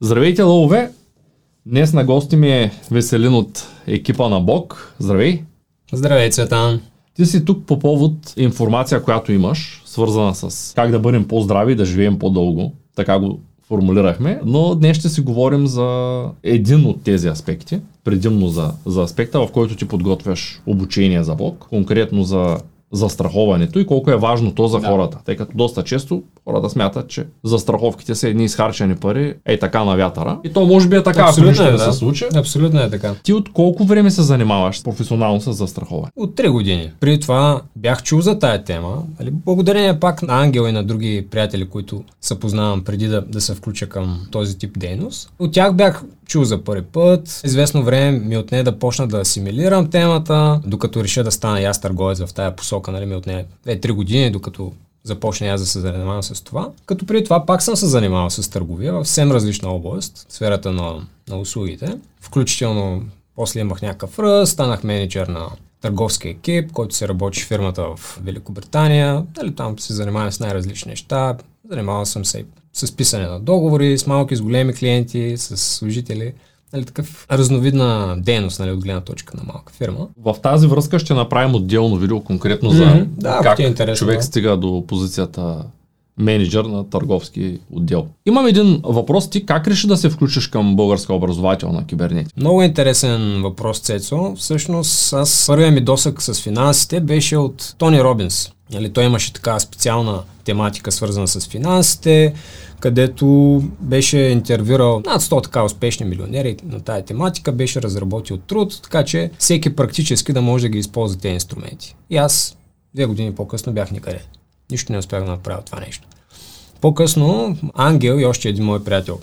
Здравейте, лъвове! Днес на гости ми е Веселин от екипа на Бог. Здравей! Здравей, Цветан! Ти си тук по повод информация, която имаш, свързана с как да бъдем по-здрави и да живеем по-дълго. Така го формулирахме, но днес ще си говорим за един от тези аспекти, предимно за, за аспекта, в който ти подготвяш обучение за Бог, конкретно за застраховането и колко е важно то за да. хората. Тъй като доста често хората смятат, че застраховките са едни изхарчени пари, е така на вятъра. И то може би е така, Абсолютно ако е, да. се случи. Абсолютно е така. Ти от колко време се занимаваш професионално с застраховане? От 3 години. Преди това бях чул за тая тема. Благодарение пак на Ангел и на други приятели, които се познавам преди да, да се включа към този тип дейност. От тях бях чул за първи път. Известно време ми отне да почна да асимилирам темата, докато реша да стана и аз търговец в тая посока, нали, ми отне 2-3 години, докато започна аз да се занимавам с това. Като преди това пак съм се занимавал с търговия в съвсем различна област, сферата на, на услугите. Включително после имах някакъв ръст, станах менеджер на търговски екип, който се работи в фирмата в Великобритания. Дали, там се занимавам с най-различни неща. Занимавал съм се с писане на договори, с малки, с големи клиенти, с служители. Нали, такъв разновидна дейност нали, от гледна точка на малка фирма. В тази връзка ще направим отделно видео конкретно за mm-hmm. да, как е човек стига до позицията менеджер на търговски отдел. Имам един въпрос. Ти как реши да се включиш към българска образователна кибернетика? Много интересен въпрос, Цецо. Всъщност, аз първият ми досък с финансите беше от Тони Робинс. Нали, той имаше така специална тематика, свързана с финансите, където беше интервюрал над 100 така успешни милионери на тая тематика, беше разработил труд, така че всеки практически да може да ги използва тези инструменти. И аз две години по-късно бях никъде. Нищо не успях да направя това нещо. По-късно Ангел и още един мой приятел,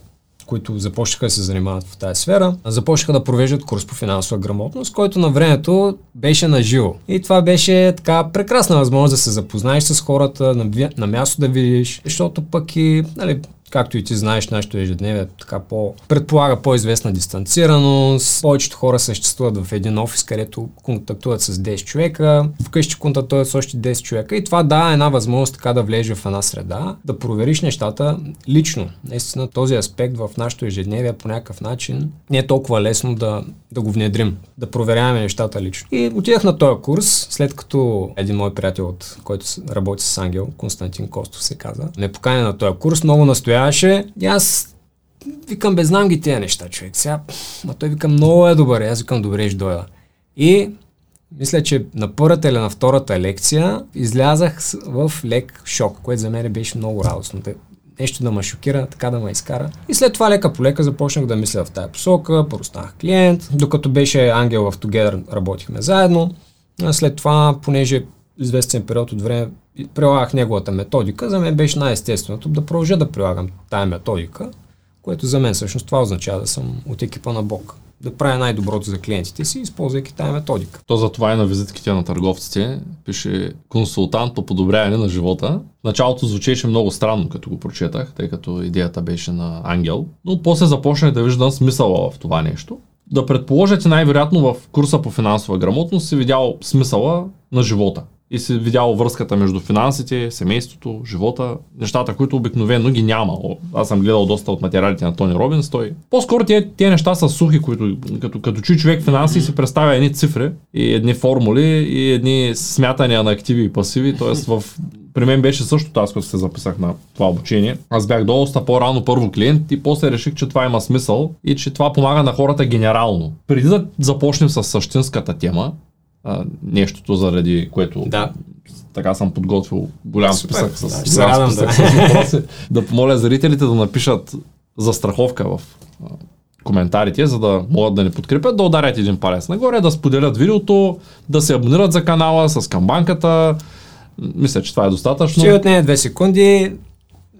които започнаха да се занимават в тази сфера, започнаха да провеждат курс по финансова грамотност, който на времето беше на живо. И това беше така прекрасна възможност да се запознаеш с хората, на, на място да видиш, защото пък и нали, както и ти знаеш, нашето ежедневие така по, предполага по-известна дистанцираност. Повечето хора съществуват в един офис, където контактуват с 10 човека, вкъщи контактуват с още 10 човека и това дава една възможност така да влезеш в една среда, да провериш нещата лично. Наистина този аспект в нашето ежедневие по някакъв начин не е толкова лесно да, да го внедрим, да проверяваме нещата лично. И отидах на този курс, след като един мой приятел, от който работи с Ангел, Константин Костов се каза, ме поканя на този курс, много настояваше и аз викам, бе, знам ги тези неща, човек. Сега, ма той викам, много е добър. Аз викам, добре, ще дойда. И мисля, че на първата или на втората лекция излязах в лек шок, което за мен беше много радостно. Нещо да ме шокира, така да ме изкара. И след това лека по лека започнах да мисля в тая посока, първо станах клиент, докато беше Ангел в Together работихме заедно. А след това, понеже известен период от време прилагах неговата методика, за мен беше най-естественото да продължа да прилагам тая методика, което за мен всъщност това означава да съм от екипа на Бог. Да правя най-доброто за клиентите си, използвайки тая методика. То за това и на визитките на търговците пише консултант по подобряване на живота. Началото звучеше много странно, като го прочетах, тъй като идеята беше на ангел, но после започнах да виждам смисъла в това нещо. Да предположа, че най-вероятно в курса по финансова грамотност си видял смисъла на живота и си видял връзката между финансите, семейството, живота, нещата, които обикновено ги няма. Аз съм гледал доста от материалите на Тони Робинс, той. По-скоро тези, неща са сухи, които като, като чуй човек финанси си представя едни цифри и едни формули и едни смятания на активи и пасиви, т.е. в при мен беше също аз, когато се записах на това обучение. Аз бях доста по-рано първо клиент и после реших, че това има смисъл и че това помага на хората генерално. Преди да започнем с същинската тема, а, нещото, заради което да. така съм подготвил голям Супер, списък с, да, голям радам, списък да. с въпроси. да помоля зрителите да напишат застраховка в а, коментарите, за да могат да ни подкрепят, да ударят един палец нагоре, да споделят видеото, да се абонират за канала с камбанката. Мисля, че това е достатъчно. Ще отнеме две секунди.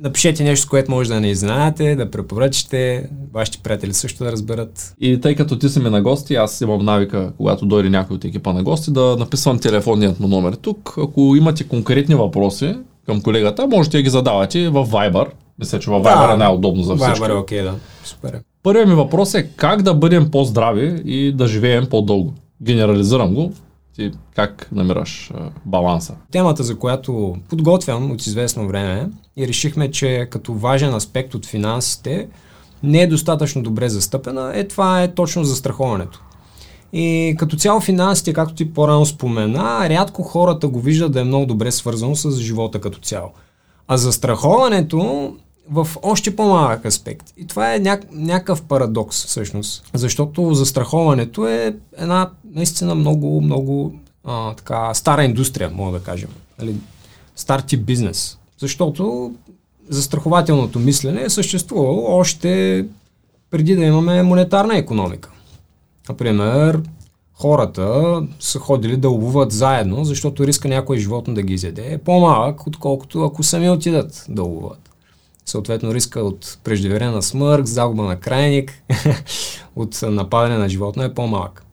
Напишете нещо, което може да не знаете, да препоръчате, вашите приятели също да разберат. И тъй като ти си ми на гости, аз имам навика, когато дойде някой от екипа на гости, да написвам телефонният му номер тук. Ако имате конкретни въпроси към колегата, можете да ги задавате в Viber. Мисля, че в Viber Да, е най-удобно за всички. Viber е окей, да. Супер. Първият ми въпрос е как да бъдем по-здрави и да живеем по-дълго. Генерализирам го. Ти как намираш а, баланса? Темата, за която подготвям от известно време и решихме, че като важен аспект от финансите не е достатъчно добре застъпена, е това е точно застраховането. И като цяло финансите, както ти по-рано спомена, рядко хората го виждат да е много добре свързано с живота като цяло. А застраховането в още по-малък аспект. И това е ня- някакъв парадокс всъщност, защото застраховането е една наистина много, много а, така, стара индустрия, мога да кажем. Нали? Стар тип бизнес. Защото застрахователното мислене е съществувало още преди да имаме монетарна економика. Например, хората са ходили да ловуват заедно, защото риска някой животно да ги изяде е по-малък, отколкото ако сами отидат да ловуват. Съответно риска от преждеверена смърт, загуба на крайник, от нападане на животно е по-малък.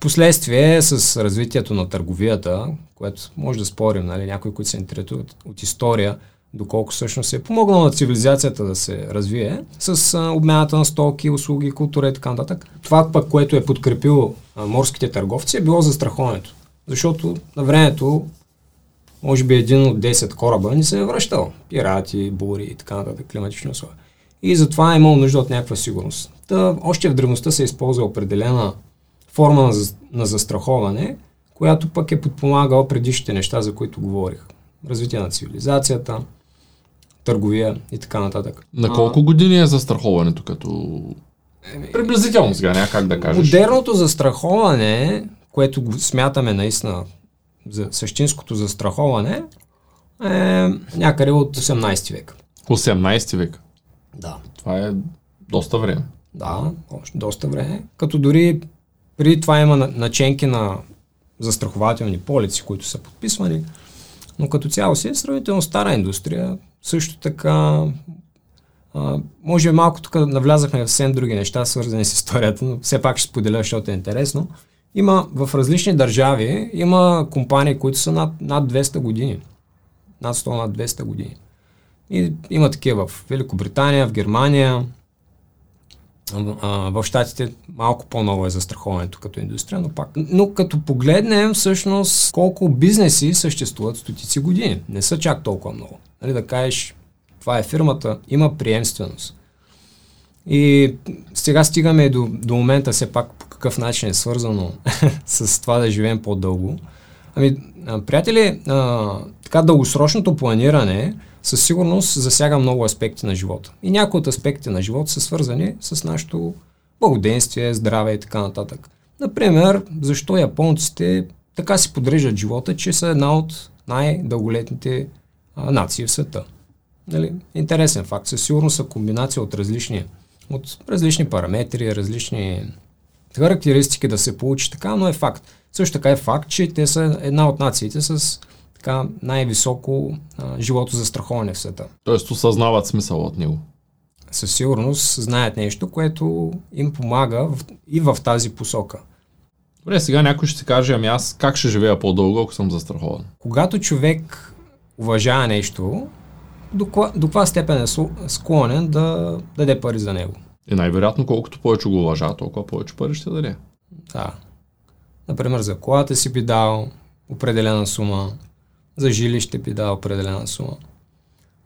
Впоследствие с развитието на търговията, което може да спорим, нали, някои, които се интересуват от история, доколко всъщност е помогнал на цивилизацията да се развие с а, обмяната на стоки, услуги, култура и така нататък. Това пък, което е подкрепило а, морските търговци е било застраховането. Защото на времето, може би един от 10 кораба не се е връщал. Пирати, бури и така нататък, климатични условия. И затова е имал нужда от някаква сигурност. Та, още в древността се използва определена форма на, на застраховане, която пък е подпомагала предишните неща, за които говорих. Развитие на цивилизацията, търговия и така нататък. На колко години е застраховането като... Приблизително сега, няма как да кажеш. Модерното застраховане, което го смятаме наистина за същинското застраховане, е някъде от 18 век. 18 век? Да. Това е доста време. Да, още доста време. Като дори при това има наченки на застрахователни полици, които са подписвани, но като цяло си е сравнително стара индустрия. Също така, а, може малко тук навлязахме в съвсем други неща, свързани с историята, но все пак ще споделя, защото е интересно. Има в различни държави, има компании, които са над, над 200 години. Над 100, над 200 години. И има такива в Великобритания, в Германия, в Штатите малко по-ново е застраховането като индустрия, но пак. Но като погледнем всъщност колко бизнеси съществуват стотици години. Не са чак толкова много. Нали, да кажеш, това е фирмата, има приемственост. И сега стигаме до, до момента все пак по какъв начин е свързано с това да живеем по-дълго. Ами, приятели, а, така дългосрочното планиране със сигурност засяга много аспекти на живота. И някои от аспектите на живота са свързани с нашето благоденствие, здраве и така нататък. Например, защо японците така си подреждат живота, че са една от най-дълголетните а, нации в света. Нали? Интересен факт. Със сигурност са комбинация от различни, от различни параметри, различни характеристики да се получи така, но е факт. Също така е факт, че те са една от нациите с така най-високо а, живото застраховане в света. Тоест осъзнават смисъл от него. Със сигурност знаят нещо, което им помага в, и в тази посока. Добре, сега някой ще си каже, ами аз как ще живея по-дълго, ако съм застрахован? Когато човек уважава нещо, до, до каква степен е склонен да даде пари за него? И най-вероятно, колкото повече го уважава, толкова повече пари ще даде. Да. Например, за колата си би дал определена сума, за жилище би дал определена сума.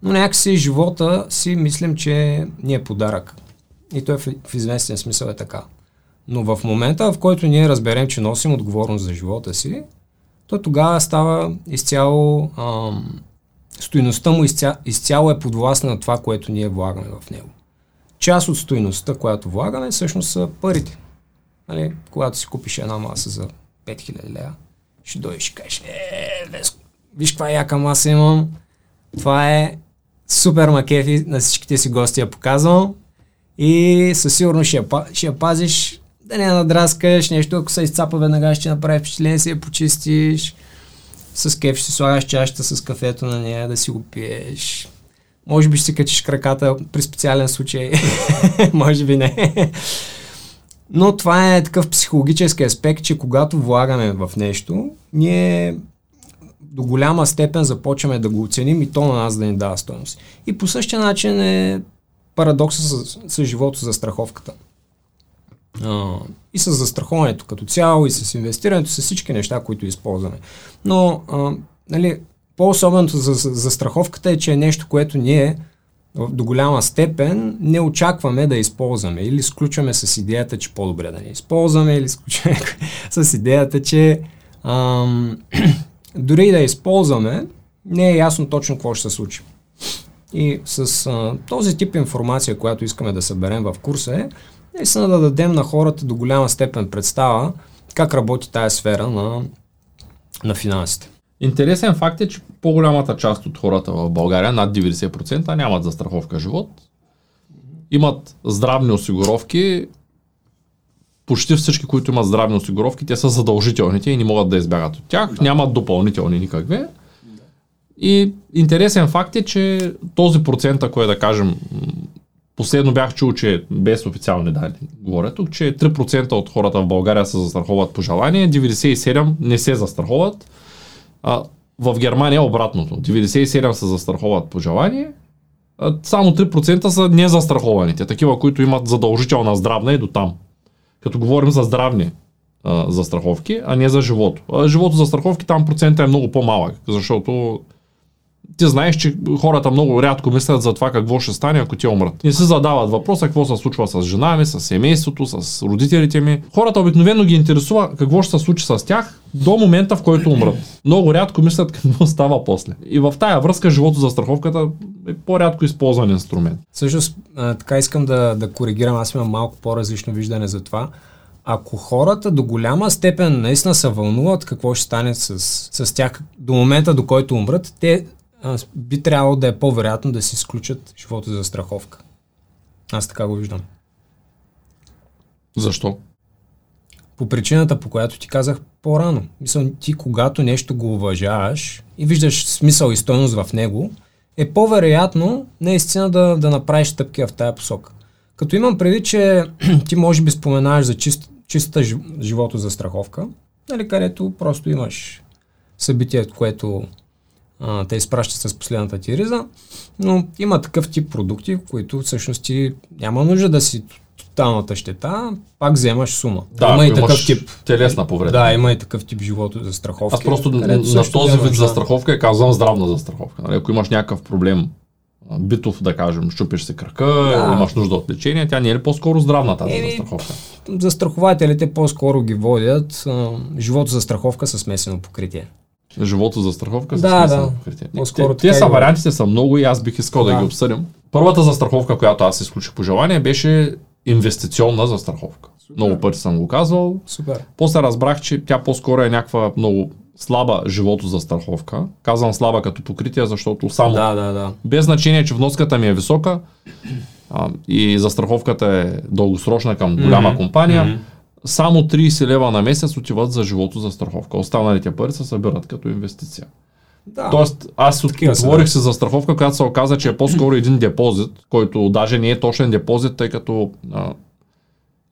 Но някакси живота си мислим, че ни е подарък. И той в, известен смисъл е така. Но в момента, в който ние разберем, че носим отговорност за живота си, то тогава става изцяло ам, стоиността му изця, изцяло е подвластна на това, което ние влагаме в него. Част от стоиността, която влагаме, всъщност са парите. Нали? Когато си купиш една маса за 5000 лева, ще дойдеш и кажеш, е, Веско, виж каква яка маса имам, това е супер макефи, на всичките си гости я показвам и със сигурност ще я, ще я пазиш, да не я надраскаш, нещо, ако се изцапа веднага ще направи впечатление, си я почистиш, с кеф ще слагаш чашата с кафето на нея, да си го пиеш. Може би ще си качиш краката при специален случай. Може би не. Но това е такъв психологически аспект, че когато влагаме в нещо, ние до голяма степен започваме да го оценим и то на нас да ни дава стоеност. И по същия начин е парадокса с, с живото за страховката. И с застраховането като цяло, и с инвестирането, с всички неща, които използваме. Но, а, нали, по-особеното за, за, за страховката е, че е нещо, което ние до голяма степен не очакваме да използваме или сключваме с идеята, че по-добре да не използваме или сключваме с идеята, че ам, дори да използваме, не е ясно точно какво ще се случи. И с а, този тип информация, която искаме да съберем в курса е, наистина да дадем на хората до голяма степен представа как работи тая сфера на, на финансите. Интересен факт е, че по-голямата част от хората в България, над 90%, нямат застраховка живот. Имат здравни осигуровки. Почти всички, които имат здравни осигуровки, те са задължителните и не могат да избягат от тях. Да. Нямат допълнителни никакви. И интересен факт е, че този процент, ако е да кажем, последно бях чул, че без официални данни говоря тук, че 3% от хората в България се застраховат по желание, 97% не се застраховат. А, в Германия е обратното. 97% се застраховат по желание, само 3% са незастрахованите, такива, които имат задължителна здравна и до там. Като говорим за здравни а, застраховки, а не за живото. А, живото застраховки там процента е много по-малък, защото ти знаеш, че хората много рядко мислят за това какво ще стане, ако ти умрат. Не се задават въпроса какво се случва с жена ми, с семейството, с родителите ми. Хората обикновено ги интересува какво ще се случи с тях до момента, в който умрат. Много рядко мислят какво става после. И в тая връзка живото за страховката е по-рядко използван инструмент. Всъщност, така искам да, да коригирам, аз имам малко по-различно виждане за това ако хората до голяма степен наистина се вълнуват какво ще стане с, с тях до момента, до който умрат, те би трябвало да е по-вероятно да си изключат живота за страховка. Аз така го виждам. Защо? По причината, по която ти казах по-рано. Мисля, ти когато нещо го уважаваш и виждаш смисъл и стойност в него, е по-вероятно наистина да, да направиш стъпки в тая посока. Като имам преди, че ти може би споменаваш за чист, чиста живото за страховка, нали, където просто имаш събитие, което а, те изпращат с последната ти риза, но има такъв тип продукти, в които всъщност ти няма нужда да си тоталната щета, пак вземаш сума. Да, има и такъв тип. Телесна повреда. Да, има и такъв тип живото за страховка. Аз просто на, този вид за страховка е казвам здравна застраховка. Нали? Ако имаш някакъв проблем, битов, да кажем, щупиш се кръка, да. имаш нужда от лечение, тя не е ли по-скоро здравна тази е, застраховка? Застрахователите по-скоро ги водят а, живото за страховка с смесено покритие живото за страховка. Да, да. По-скоро те, те са вариантите са много и аз бих искал да. да ги обсъдим. Първата застраховка, която аз изключих по желание, беше инвестиционна застраховка. Супер. Много пъти съм го казвал. Супер. После разбрах, че тя по-скоро е някаква много слаба живото за страховка. Казвам слаба като покритие, защото само да, да, да. без значение, че вноската ми е висока а, и застраховката е дългосрочна към голяма mm-hmm. компания, mm-hmm само 30 лева на месец отиват за живото за страховка. Останалите пари се събират като инвестиция. Да. Тоест, аз отговорих се за страховка, която се оказа, че е по-скоро един депозит, който даже не е точен депозит, тъй като а,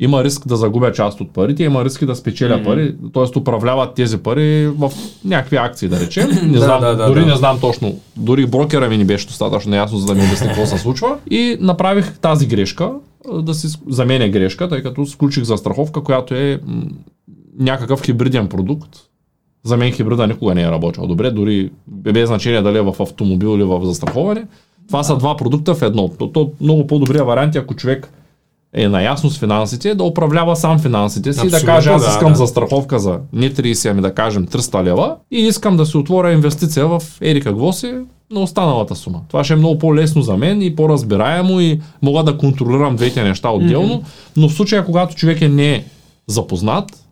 има риск да загубя част от парите, има риск да спечеля mm-hmm. пари, т.е. управляват тези пари в някакви акции, да речем. Не знам, да, да, дори да. не знам точно, дори брокера ми не беше достатъчно ясно, за да ми обясни какво се случва. И направих тази грешка, да си за мен е грешка, тъй като сключих застраховка, която е някакъв хибриден продукт. За мен хибрида никога не е работил добре, дори без значение дали е в автомобил или в застраховане. Това са два продукта в едно. То, то много по-добрия вариант е, ако човек е наясно с финансите, да управлява сам финансите си Абсолютно, да каже аз искам да, застраховка за не 30, ами да кажем 300 лева и искам да си отворя инвестиция в Ерика какво си на останалата сума. Това ще е много по-лесно за мен и по-разбираемо и мога да контролирам двете неща отделно, mm-hmm. но в случая, когато човек е не запознат,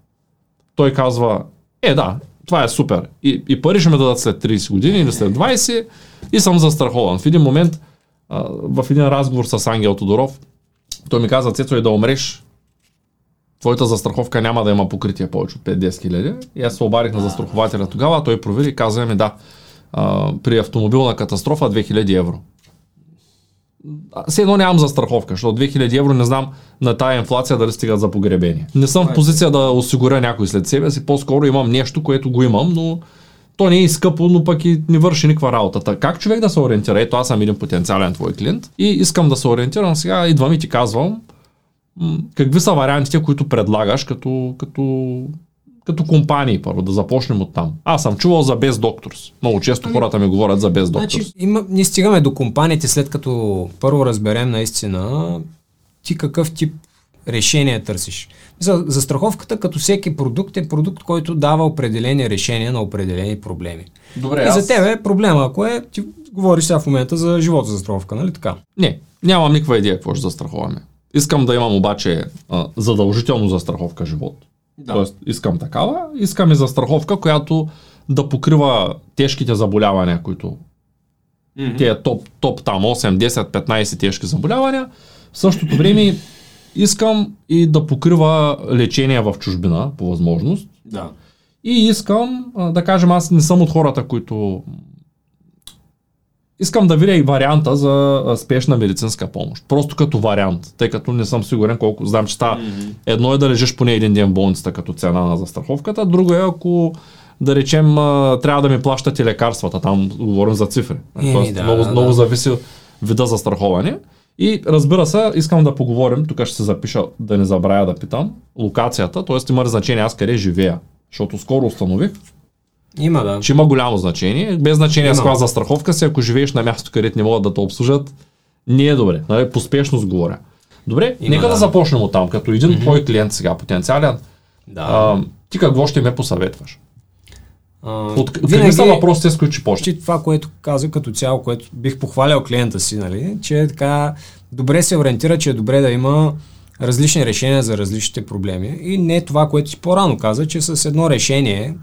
той казва, е да, това е супер. И, и пари ще ме дадат след 30 години или след 20 и съм застрахован. В един момент, в един разговор с Ангел Тодоров, той ми каза, Цецо, е да умреш, твоята застраховка няма да има покритие повече от 5-10 хиляди. И аз се обарих на застрахователя тогава, той провери и каза ми да, а, при автомобилна катастрофа 2000 евро. Все едно нямам застраховка, защото 2000 евро не знам на тая инфлация дали стигат за погребение. Не съм в позиция да осигуря някой след себе си, по-скоро имам нещо, което го имам, но то не е скъпо, но пък и не върши никаква работа. Как човек да се ориентира? Ето аз съм един потенциален твой клиент и искам да се ориентирам. Сега идвам и ти казвам какви са вариантите, които предлагаш като, като като компании първо, да започнем от там. Аз съм чувал за без докторс. Много често ами, хората ми говорят за без докторс. Значи, има, ние стигаме до компаниите след като първо разберем наистина ти какъв тип решение търсиш. За, за страховката, като всеки продукт, е продукт, който дава определени решения на определени проблеми. Добре, и аз... за тебе проблема, ако е, ти говориш сега в момента за живота за страховка, нали така? Не, нямам никаква идея какво ще застраховаме. Искам да имам обаче а, задължително застраховка живот. Да. Тоест, искам такава, искам и застраховка, която да покрива тежките заболявания, които mm-hmm. те е топ, топ там 8, 10, 15 тежки заболявания. В същото време искам и да покрива лечение в чужбина, по възможност. Да. И искам, да кажем, аз не съм от хората, които Искам да видя и варианта за спешна медицинска помощ. Просто като вариант, тъй като не съм сигурен колко. Знам, че става. Mm-hmm. Едно е да лежиш поне един ден в болницата като цена на застраховката, друго е ако да речем, трябва да ми плащате лекарствата, там говорим за цифри. Е, Тоест, да, много, да, много зависи вида застраховане. И разбира се, искам да поговорим, тук ще се запиша да не забравя да питам, локацията, т.е. има значение аз къде живея. Защото скоро установих, има, да. Че има голямо значение. Без значение с за страховка си, ако живееш на място, където не могат да те обслужат, не е добре. Нали? По спешност говоря. Добре, Има, нека да. да започнем от там. Като един mm-hmm. твой клиент сега, потенциален, да. а, ти какво ще ме посъветваш? А, от, какви са въпросите, с които ще почне? Това, което каза като цяло, което бих похвалял клиента си, нали, че е така добре се ориентира, че е добре да има различни решения за различните проблеми. И не това, което ти по-рано каза, че с едно решение,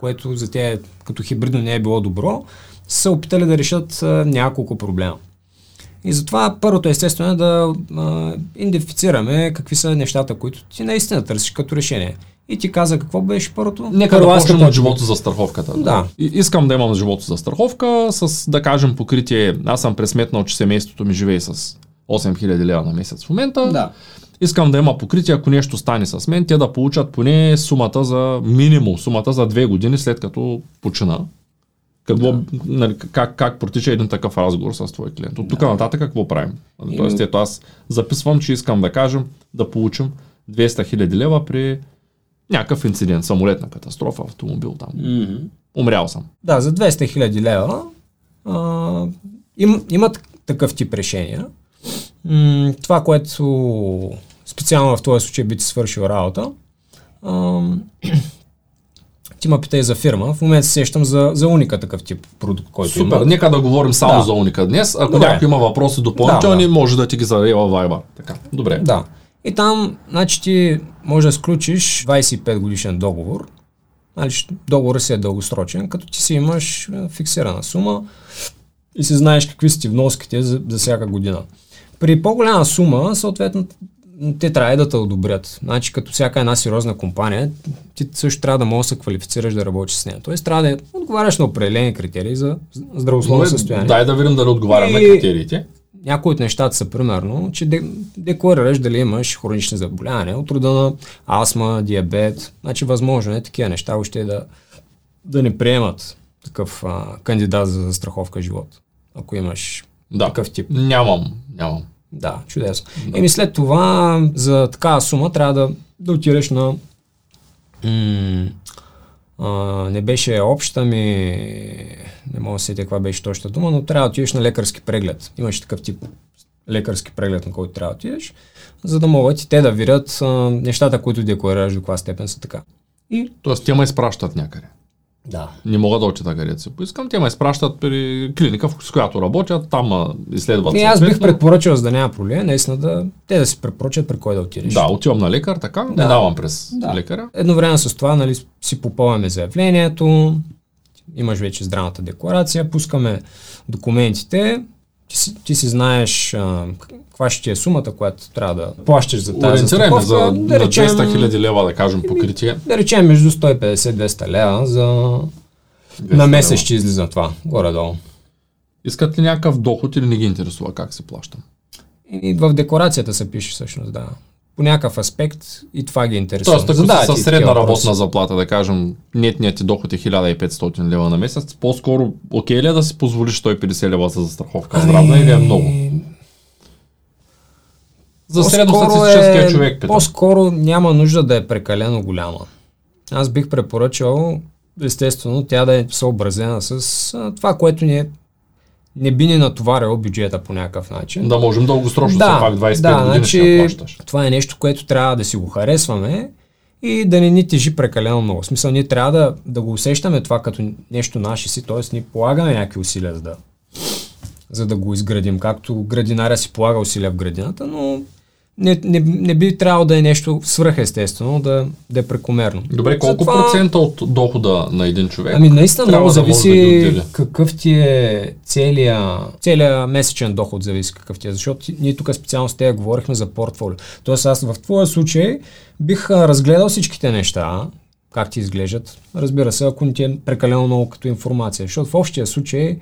което за тях като хибридно не е било добро, са опитали да решат а, няколко проблема. И затова първото естествено е да а, идентифицираме какви са нещата, които ти наистина търсиш като решение. И ти каза какво беше първото? Нека да почнем от живота за страховката. Да. И, искам да имам живота за страховка с, да кажем, покритие. Аз съм пресметнал, че семейството ми живее с 8000 лева на месец в момента. Да. Искам да има покритие, ако нещо стане с мен, те да получат поне сумата за минимум, сумата за две години след като почина. Какво, да. нали, как, как протича един такъв разговор с твой клиент? От тук да. нататък какво правим? И... Тоест, ето аз записвам, че искам да кажем да получим 200 хиляди лева при някакъв инцидент, самолетна катастрофа, автомобил там. Mm-hmm. Умрял съм. Да, за 200 хиляди лева а, им, имат такъв тип решения. М- това, което специално в този случай би ти свършил работа, а, ти ме питай за фирма. В момента се сещам за, за уника такъв тип продукт, който Супер, има. нека да говорим само да. за уника днес. Ако Добре. някой има въпроси допълнителни, да, да. може да ти ги зададе във Viber. Така. Добре. Да. И там, значи ти може да сключиш 25 годишен договор. Значи, договорът си е дългосрочен, като ти си имаш фиксирана сума и си знаеш какви са ти вноските за, за всяка година. При по-голяма сума, съответно, те трябва да те одобрят. Значи, като всяка една сериозна компания, ти също трябва да можеш да се квалифицираш да работиш с нея. Тоест, трябва да отговаряш на определени критерии за здравословно състояние. Дай да видим дали отговарям и... на критериите. Някои от нещата са примерно, че декларираш дали имаш хронични заболявания от рода на астма, диабет. Значи възможно е такива неща още да, да не приемат такъв а, кандидат за застраховка живот, ако имаш да. такъв тип. Нямам, нямам. Да, чудесно. Да. Еми след това за такава сума трябва да, да отидеш на м- а, не беше обща ми, не мога да сетя каква беше точната дума, но трябва да отидеш на лекарски преглед. Имаш такъв тип лекарски преглед, на който трябва да отидеш, за да могат и те да видят а, нещата, които декларираш до каква степен са така. И... Тоест, те ме изпращат някъде. Да. Не мога да отида където си поискам. Те ме изпращат при клиника, с която работят, там изследват. И аз бих предпоръчал, за да няма проблем, наистина да те да си препоръчат при кой да отидеш. Да, отивам на лекар, така, да. не давам през да. лекаря. Едновременно с това нали, си попълваме заявлението, имаш вече здравната декларация, пускаме документите, ти си, ти си знаеш а, каква ще ти е сумата, която трябва да плащаш за тази Ориентираме за да речем, 200 хиляди лева, да кажем, покритие. Да речем между 150-200 лева за на месец ще излиза това, горе-долу. Искат ли някакъв доход или не ги интересува как се плаща? И в декларацията се пише всъщност, да по някакъв аспект и това ги интересува. Тоест, ако да, си средна работна заплата, да кажем, нетният ти доход е 1500 лева на месец, по-скоро окей ли е да си позволиш 150 лева за застраховка здравна ами... или е много? За средностатистическия е, човек. Питам. По-скоро няма нужда да е прекалено голяма. аз бих препоръчал естествено тя да е съобразена с това, което ни е не би ни натоварило бюджета по някакъв начин. Да можем дългосрочно, да, все пак 25 да, години значи, ще плащаш. Това е нещо, което трябва да си го харесваме и да не ни тежи прекалено много. В смисъл, ние трябва да, да го усещаме това като нещо наше си, т.е. ние полагаме някакви усилия за да, за да го изградим, както градинаря си полага усилия в градината, но не, не, не би трябвало да е нещо свръхестествено, да, да е прекомерно. Добре, колко Затова- процента от дохода на един човек? Ами наистина много да да зависи отделя? какъв ти е целия, целия месечен доход зависи какъв ти е, защото ние тук специално с тея говорихме за портфолио. Тоест аз в твоя случай бих разгледал всичките неща, как ти изглеждат. Разбира се, ако не ти е прекалено много като информация, защото в общия случай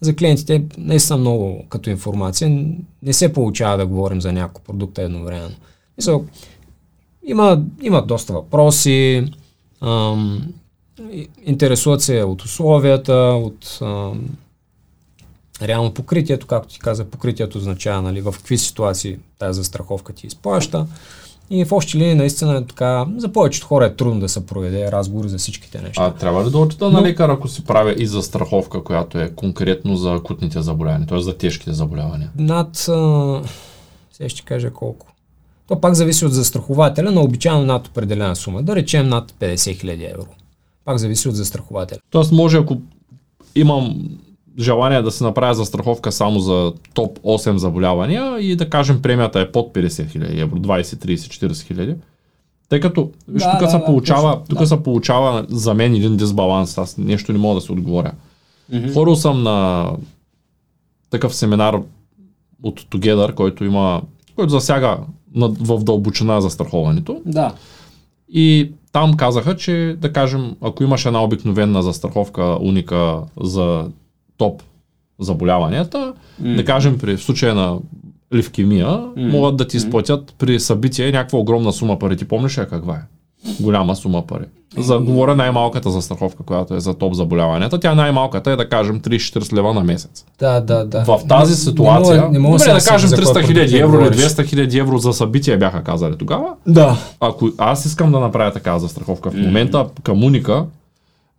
за клиентите наистина много като информация. Не се получава да говорим за няколко продукта едновременно. Мисъл, има, има доста въпроси, ам, интересуват се от условията, от ам, реално покритието, както ти каза, покритието означава нали, в какви ситуации тази застраховка ти изплаща. И в общи линии наистина е така, за повечето хора е трудно да се проведе разговор за всичките неща. А трябва ли да отида на лекар, ако си правя и застраховка, която е конкретно за акутните заболявания, т.е. за тежките заболявания? Над, а, сега ще кажа колко. То пак зависи от застрахователя, но обичайно над определена сума. Да речем над 50 000 евро. Пак зависи от застрахователя. Тоест може, ако имам желание да се направя застраховка само за топ 8 заболявания и да кажем премията е под 50 000 евро, 20, 30, 40 хиляди. Тъй като, виж, Да, тук да, се да, получава, точно, тук да. се получава за мен един дисбаланс, аз нещо не мога да се отговоря. Mm-hmm. Ходил съм на такъв семинар от Together, който има, който засяга над- в дълбочина за страховането. Да. И там казаха, че да кажем, ако имаш една обикновена застраховка уника за топ заболяванията, mm. да кажем при в случая на ливкемия, mm. могат да ти изплатят при събитие някаква огромна сума пари. Ти помниш ли каква е? Голяма сума пари. За, говоря най-малката застраховка, която е за топ заболяванията. Тя най-малката е да кажем 30-40 лева на месец. Да, да, да. В тази ситуация, не мога, не мога добре да кажем за кой 300 продукт хиляди евро или говориш. 200 хиляди евро за събитие бяха казали тогава, Да. ако аз искам да направя такава застраховка в момента към Уника,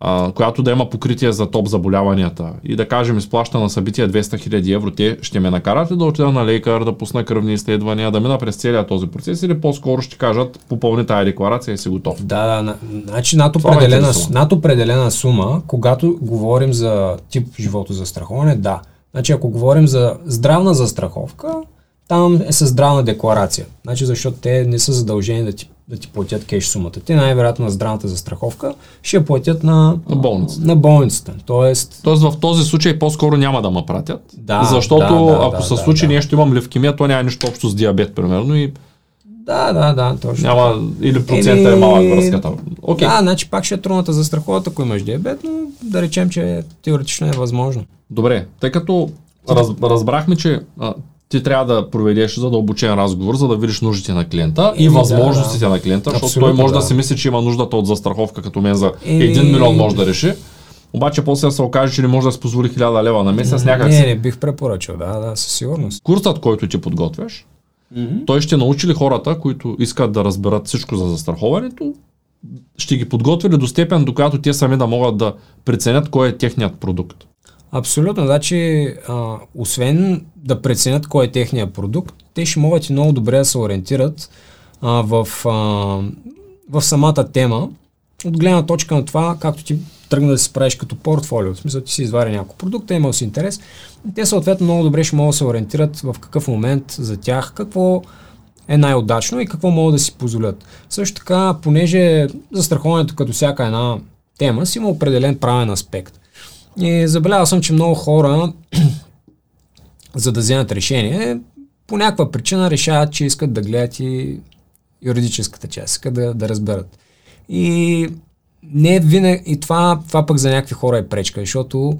а, която да има покритие за топ заболяванията и да кажем изплаща на събитие 200 000 евро, те ще ме накарат ли да отида на лекар, да пусна кръвни изследвания, да мина през целият този процес или по-скоро ще кажат попълни тази декларация и си готов. Да, да, на- значи над определена, над определена сума, когато говорим за тип живото застраховане, да. Значи ако говорим за здравна застраховка, там е със здравна декларация. Значи защото те не са задължени да ти, да ти платят кеш сумата. Те най-вероятно на здравната застраховка ще я платят на, На болницата. на болницата. Тоест, Тоест в този случай по-скоро няма да ме пратят, Да, защото да, да, ако да, се да, случи да. нещо, имам левкемия, то няма нищо общо с диабет, примерно, и да, да, да, точно. няма, или процента е Еми, малък връзката. Окей. Да, значи пак ще е трудно да застраховат, ако имаш диабет, но да речем, че теоретично е възможно. Добре, тъй като раз, разбрахме, че а, ти трябва да проведеш задълбочен разговор, за да видиш нуждите на клиента и Еми, да, възможностите да. на клиента, защото Абсолютно, той може да. да. си мисли, че има нуждата от застраховка като мен за Еми- 1 милион може да реши. Обаче после да се окаже, че не може да си позволи 1000 лева на месец, някак Не, не бих препоръчал, да, да, със сигурност. Курсът, който ти подготвяш, той ще научи ли хората, които искат да разберат всичко за застраховането, ще ги подготви ли до степен, до която те сами да могат да преценят кой е техният продукт. Абсолютно, значи, а, освен да преценят кой е техният продукт, те ще могат и много добре да се ориентират а, в, а, в самата тема, от гледна точка на това, както ти тръгна да си правиш като портфолио. В смисъл, ти си извади няколко продукта, имал си интерес. Те съответно много добре ще могат да се ориентират в какъв момент за тях, какво е най-удачно и какво могат да си позволят. Също така, понеже застраховането като всяка една тема си има определен правен аспект. И забелязал съм, че много хора, за да вземат решение, по някаква причина решават, че искат да гледат и юридическата част, искат да, да разберат. И не винаги, и това, това пък за някакви хора е пречка, защото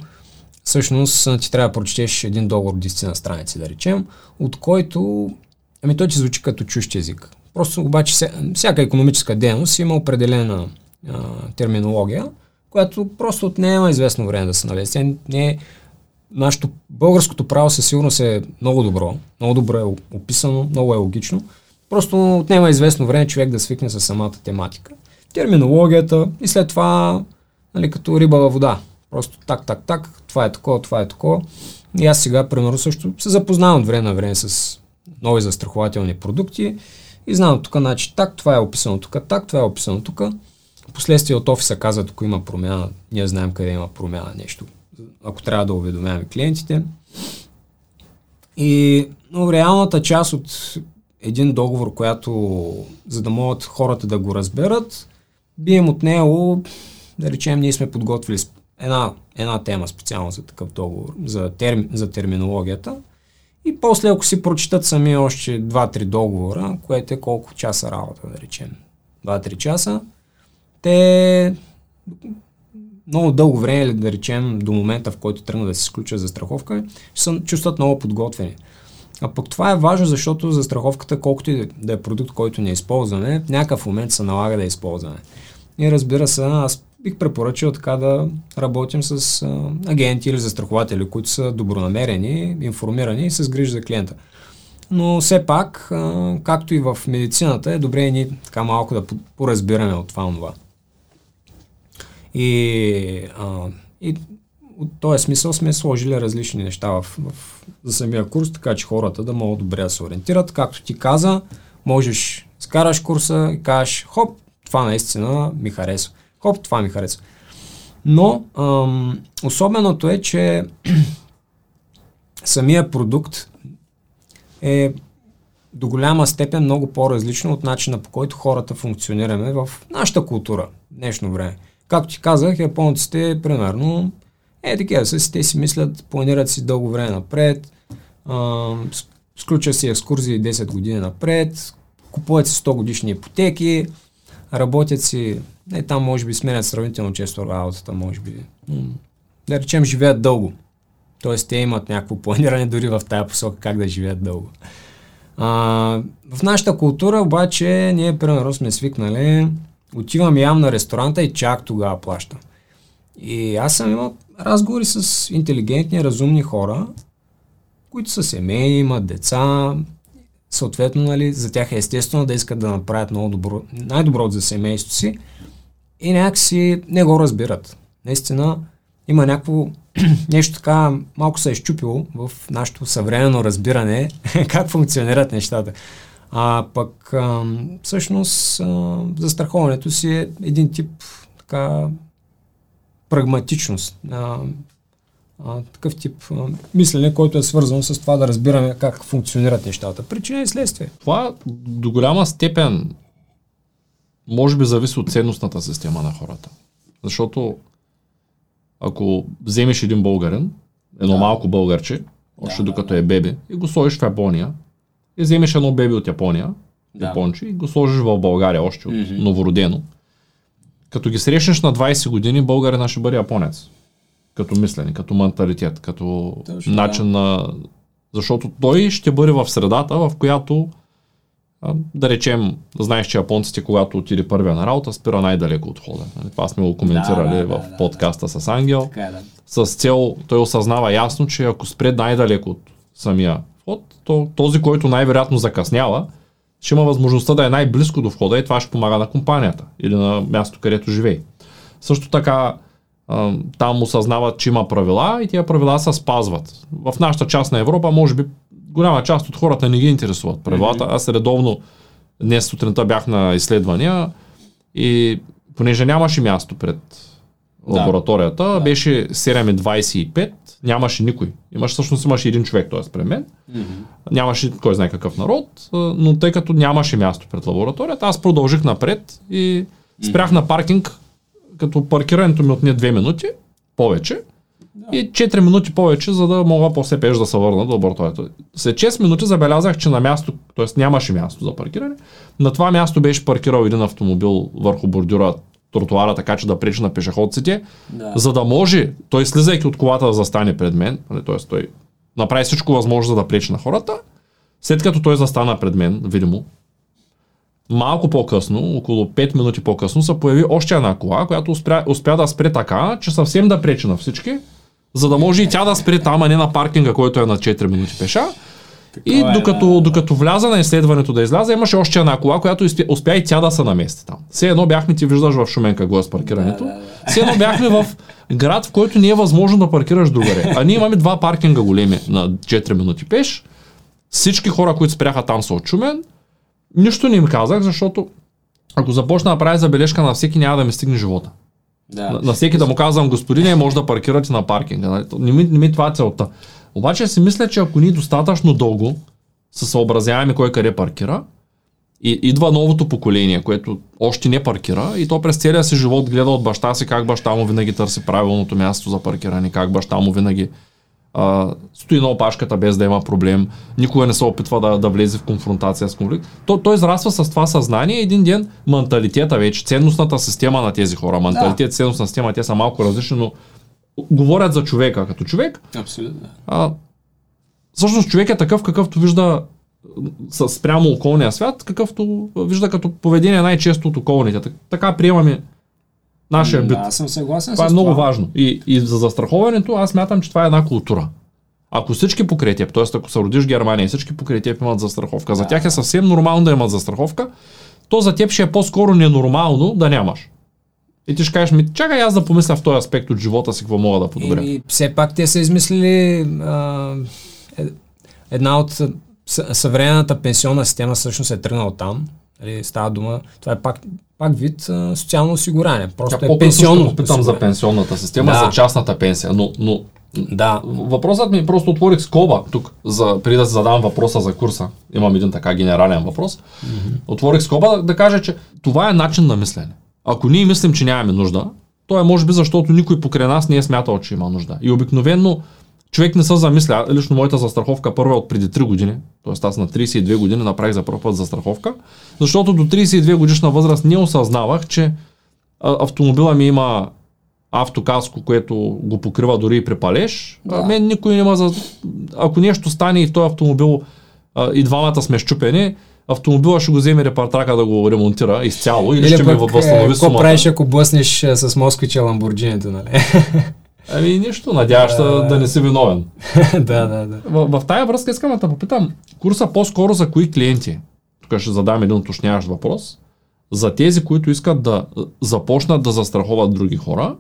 всъщност ти трябва да прочетеш един договор от 10 на страници, да речем, от който, ами той ти звучи като чущ език. Просто обаче ся- всяка економическа дейност има определена а, терминология, която просто отнема известно време да се наведе. Тя не е, нашето българското право със сигурност е много добро, много добре е описано, много е логично. Просто отнема известно време човек да свикне с самата тематика. терминологията и след това нали, като риба във вода. Просто так, так, так, това е такова, това е такова. И аз сега, примерно, също се запознавам от време на време с нови застрахователни продукти и знам тук, значи, так, това е описано тук, так, това е описано тук. Последствие от офиса казват, ако има промяна, ние знаем къде има промяна, нещо. Ако трябва да уведомяваме клиентите. И но реалната част от един договор, която, за да могат хората да го разберат, би им отнело, да речем, ние сме подготвили една, една тема специално за такъв договор, за, терм, за терминологията. И после, ако си прочитат сами още 2-3 договора, което е колко часа работа, да речем, 2-3 часа, те много дълго време, да речем, до момента, в който тръгна да се изключат за страховка, се чувстват много подготвени. А пък това е важно, защото за страховката, колкото и да е продукт, който не използваме, в някакъв момент се налага да използваме. И разбира се, аз бих препоръчал така да работим с а, агенти или застрахователи, които са добронамерени, информирани и се грижи за клиента. Но все пак, а, както и в медицината, е добре и ни така малко да поразбираме от това това. И, а, и от този смисъл сме сложили различни неща в, в, за самия курс, така че хората да могат добре да се ориентират. Както ти каза, можеш скараш курса и кажеш, хоп, това наистина ми харесва. Хоп, това ми харесва. Но ам, особеното е, че самия продукт е до голяма степен много по-различно от начина по който хората функционираме в нашата култура днешно време. Както ти казах, японците, примерно, е такива са, те си мислят, планират си дълго време напред, ам, сключат си екскурзии 10 години напред, купуват си 100 годишни ипотеки, работят си, не, там може би сменят сравнително често работата, може би, да речем, живеят дълго. Тоест, те имат някакво планиране дори в тая посока как да живеят дълго. А, в нашата култура обаче ние примерно сме свикнали, отивам ям на ресторанта и чак тогава плащам. И аз съм имал разговори с интелигентни, разумни хора, които са семейни, имат деца, съответно, нали, за тях е естествено да искат да направят много добро, най-доброто за семейството си и някакси не го разбират. Наистина има някакво нещо така малко се е щупило в нашето съвременно разбиране как функционират нещата. А пък а, всъщност а, застраховането си е един тип така прагматичност. А, а, такъв тип а, мислене, който е свързан с това да разбираме как функционират нещата. Причина и следствие. Това до голяма степен може би зависи от ценностната система на хората. Защото ако вземеш един българен, едно да. малко българче, още да, докато да, е бебе, и го сложиш в Япония, и вземеш едно бебе от Япония, да. японче, и го сложиш в България още от mm-hmm. новородено, като ги срещнеш на 20 години, българина ще бъде японец като мислене, като менталитет, като Точно, начин да. на... Защото той ще бъде в средата, в която да речем, знаеш, че японците, когато отиде първия на работа, спира най-далеко от хода. Нали, това сме го коментирали да, да, в да, подкаста да. с Ангел. Така е, да. С цел, той осъзнава ясно, че ако спре най-далеко от самия вход, то този, който най-вероятно закъснява, ще има възможността да е най-близко до входа и това ще помага на компанията или на място, където живее. Също така, там осъзнават, че има правила и тези правила се спазват. В нашата част на Европа, може би, голяма част от хората не ги интересуват правилата. Аз редовно днес сутринта бях на изследвания и понеже нямаше място пред лабораторията, да. беше 7.25, нямаше никой. Имаш, всъщност имаше един човек, т.е. пред мен. Mm-hmm. Нямаше кой знае какъв народ, но тъй като нямаше място пред лабораторията, аз продължих напред и спрях mm-hmm. на паркинг като паркирането ми отне 2 минути повече да. и 4 минути повече, за да мога после пеш да се върна до лабораторията. След 6 минути забелязах, че на място, т.е. нямаше място за паркиране, на това място беше паркирал един автомобил върху бордюра тротуара, така че да пречи на пешеходците, да. за да може той слизайки от колата да застане пред мен, нали, т.е. той направи всичко възможно да пречи на хората, след като той застана пред мен, видимо, малко по-късно, около 5 минути по-късно, се появи още една кола, която успя, успя да спре така, че съвсем да пречи на всички, за да може и тя да спре там, а не на паркинга, който е на 4 минути пеша. И е, докато, да, докато вляза на изследването да изляза, имаше още една кола, която успя и тя да се намести там. Все едно бяхме, ти виждаш в Шумен какво е с паркирането. Да, да, да. Все едно бяхме в град, в който не е възможно да паркираш другаре. А ние имаме два паркинга големи на 4 минути пеш. Всички хора, които спряха там са от Шумен. Нищо не им казах, защото ако започна да правя забележка на всеки, няма да ми стигне живота. Да. На, на всеки да му казвам, господине, може да паркирате на паркинга. Нали? Не ми, не ми това е целта. Обаче си мисля, че ако ние достатъчно дълго се съобразяваме кой къде паркира, и идва новото поколение, което още не паркира и то през целия си живот гледа от баща си как баща му винаги търси правилното място за паркиране, как баща му винаги а, стои на опашката без да има проблем, никога не се опитва да, да влезе в конфронтация с конфликт. То, той израства с това съзнание един ден менталитета вече, ценностната система на тези хора, менталитет, да. ценностна система, те са малко различни, но говорят за човека като човек. Абсолютно. А, всъщност човек е такъв, какъвто вижда спрямо околния свят, какъвто вижда като поведение най-често от околните. Така приемаме нашия бит. Да, аз съм съгласен това с е много това. важно. И, и за застраховането аз мятам, че това е една култура. Ако всички покрай теб, т.е. ако се родиш в Германия и всички покрай теб имат застраховка, да. за тях е съвсем нормално да имат застраховка, то за теб ще е по-скоро ненормално да нямаш. И ти ще кажеш ми, чакай аз да помисля в този аспект от живота си, какво мога да подобря. И все пак те са измислили а, е, една от съвременната пенсионна система всъщност е тръгнала там. Нали, става дума, това е пак, пак вид а, социално осигуряване. Просто Тя, е пенсионно. Ще попитам за пенсионната система, да. за частната пенсия, но, но да. Въпросът ми просто отворих скоба тук, за, преди да задам въпроса за курса. Имам един така генерален въпрос. Mm-hmm. Отворих скоба да, да кажа, че това е начин на мислене. Ако ние мислим, че нямаме нужда, то е може би защото никой покрай нас не е смятал, че има нужда. И обикновенно човек не се замисля. Лично моята застраховка първа е от преди 3 години, т.е. аз на 32 години направих за първ път застраховка, защото до 32 годишна възраст не осъзнавах, че автомобила ми има автокаско, което го покрива дори и при палеж. Да. Мен никой няма за... Ако нещо стане и в този автомобил и двамата сме щупени, автомобила ще го вземе репартрака да го ремонтира изцяло или, или ще ми възстанови сумата. Какво правиш, ако блъснеш с москвича ламбурджинито, нали? Ами нищо, надяваш се да, да не си виновен. да, да, да. В, в тая връзка искам да те попитам, курса по-скоро за кои клиенти? Тук ще задам един уточняващ въпрос. За тези, които искат да започнат да застраховат други хора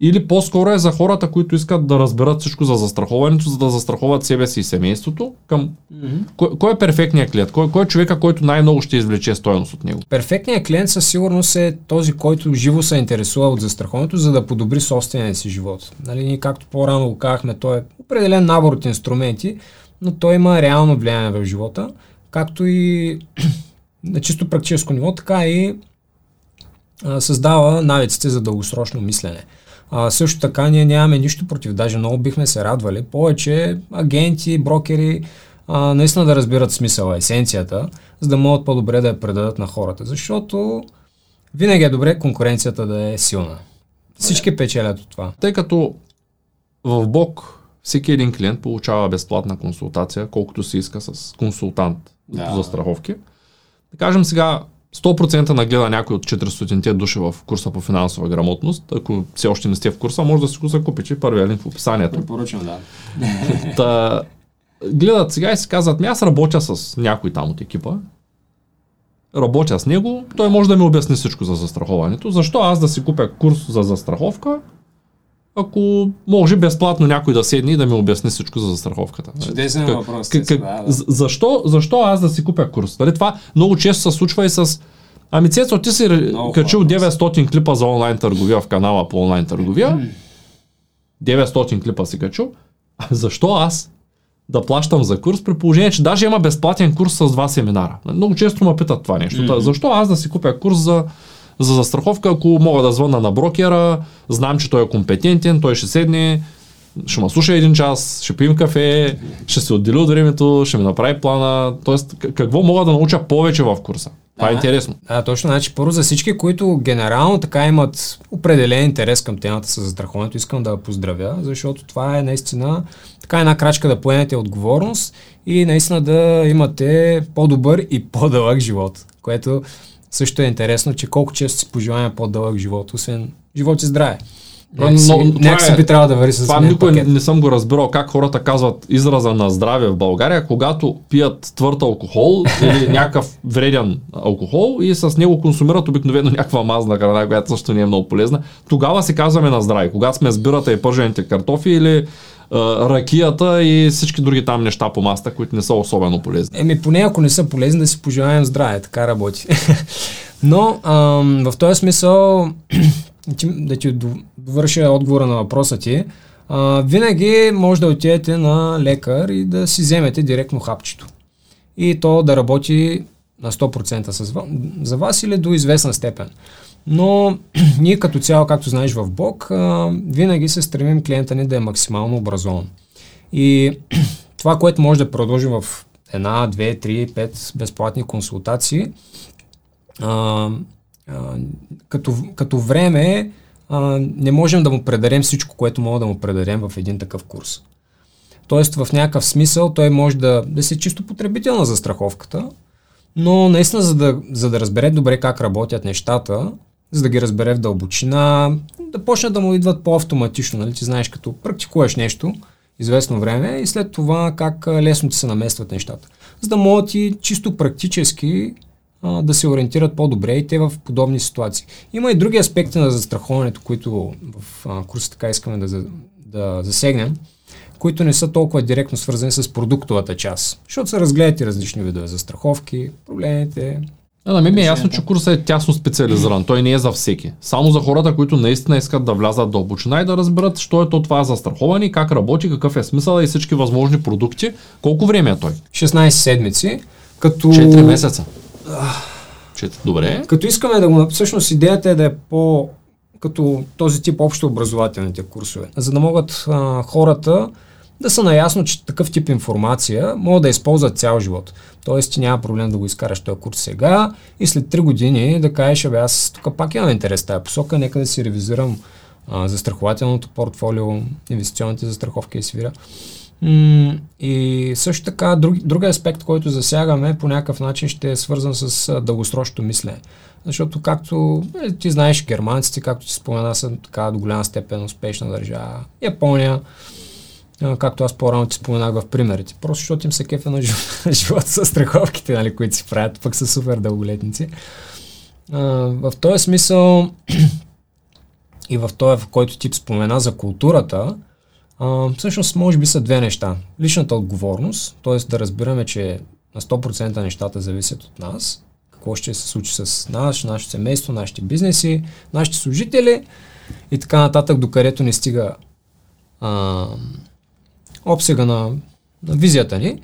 или по-скоро е за хората, които искат да разберат всичко за застраховането, за да застраховат себе си и семейството. Към... Mm-hmm. Кой, кой е перфектният клиент? Кой, кой е човека, който най-много ще извлече стоеност от него? Перфектният клиент със сигурност е този, който живо се интересува от застраховането, за да подобри собствения си живот. Нали, ние както по-рано го казахме, той е определен набор от инструменти, но той има реално влияние в живота, както и на чисто практическо ниво, така и а, създава навиците за дългосрочно мислене. А, също така ние нямаме нищо против, даже много бихме се радвали. Повече агенти, брокери а, наистина да разбират смисъла, есенцията, за да могат по-добре да я предадат на хората. Защото винаги е добре конкуренцията да е силна. Всички печелят от това. Тъй като в Бог всеки един клиент получава безплатна консултация, колкото се иска с консултант да. за страховки. Да кажем сега, 100% нагледа някой от 400-те души в курса по финансова грамотност. Ако все още не сте в курса, може да си го закупите. Първият линк в описанието. Препоръчвам, да. Та, гледат сега и си казват, ми аз работя с някой там от екипа, работя с него, той може да ми обясни всичко за застраховането. Защо аз да си купя курс за застраховка, ако може безплатно някой да седне и да ми обясни всичко за застраховката. Чудесен как, въпрос. Как, как, да, да. Защо, защо аз да си купя курс? Дали това много често се случва и с Ами Цецо, ти си много качил 900 клипа за онлайн търговия в канала по онлайн търговия. 900 клипа си качил. А защо аз да плащам за курс, при положение, че даже има безплатен курс с два семинара. Много често ме питат това нещо. Mm-hmm. Защо аз да си купя курс за за застраховка, ако мога да звънна на брокера, знам, че той е компетентен, той ще седне, ще ме слуша един час, ще пием кафе, ще се отдели от времето, ще ми направи плана. Тоест, какво мога да науча повече в курса? Това е интересно. Да, точно. Значи, първо за всички, които генерално така имат определен интерес към темата с застраховането, искам да поздравя, защото това е наистина така една крачка да поемете отговорност и наистина да имате по-добър и по-дълъг живот, което също е интересно, че колко често си пожелаваме по-дълъг живот, освен живот и здраве. Някакси, Но- някакси е- би трябвало да вари с Това никой пакет. не съм го разбирал как хората казват израза на здраве в България, когато пият твърд алкохол или някакъв вреден алкохол и с него консумират обикновено някаква мазна храна, която също не е много полезна. Тогава си казваме на здраве. Когато сме с бирата и пържените картофи или а, ракията и всички други там неща по маста, които не са особено полезни. Еми, поне ако не са полезни, да си пожелаем здраве, така работи. Но ам, в този смисъл, ти- да ти до- довърша отговора на въпроса ти, а, винаги може да отидете на лекар и да си вземете директно хапчето. И то да работи на 100% с за вас или до известна степен. Но ние като цяло, както знаеш в Бог, а, винаги се стремим клиента ни да е максимално образован. И това, което може да продължим в една, две, три, пет безплатни консултации, а, а, като, като време а, не можем да му предадем всичко, което мога да му предадем в един такъв курс. Тоест в някакъв смисъл той може да, да се чисто потребител на застраховката, но наистина за да, за да разбере добре как работят нещата, за да ги разбере в дълбочина, да почне да му идват по-автоматично, нали? Ти знаеш, като практикуваш нещо известно време и след това как лесно ти се наместват нещата. За да могат и чисто практически а, да се ориентират по-добре и те в подобни ситуации. Има и други аспекти на застраховането, които в а, курса така искаме да, да засегнем, които не са толкова директно свързани с продуктовата част. Защото се разгледат и различни видове застраховки, проблемите. А, на мен ми е ясно, че курсът е тясно специализиран. Той не е за всеки. Само за хората, които наистина искат да влязат дълбочина и да разберат, що е то това застраховане, как работи, какъв е смисъл и всички възможни продукти. Колко време е той? 16 седмици, като... 4 месеца. Четири. Добре. Като искаме да го... Всъщност идеята е да е по... като този тип общо образователните курсове. За да могат а, хората да са наясно, че такъв тип информация могат да използват цял живот. Тоест ти няма проблем да го изкараш този курс сега и след 3 години да кажеш, абе аз тук пак имам интерес в тази посока, нека да си ревизирам а, застрахователното портфолио, инвестиционните застраховки и свира. И също така, друг, друг аспект, който засягаме по някакъв начин ще е свързан с дългосрочното мислене. Защото както е, ти знаеш, германците, както ти спомена, са така до голяма степен успешна държава. Япония, както аз по-рано ти споменах в примерите. Просто защото им се кефе на жив- живота с страховките, нали, които си правят, пък са супер дълголетници. А, в този смисъл и в този, в който ти спомена за културата, а, всъщност може би са две неща. Личната отговорност, т.е. да разбираме, че на 100% нещата зависят от нас, какво ще се случи с нас, нашето семейство, нашите бизнеси, нашите служители и така нататък, докъдето не стига а, обсега на, на визията ни.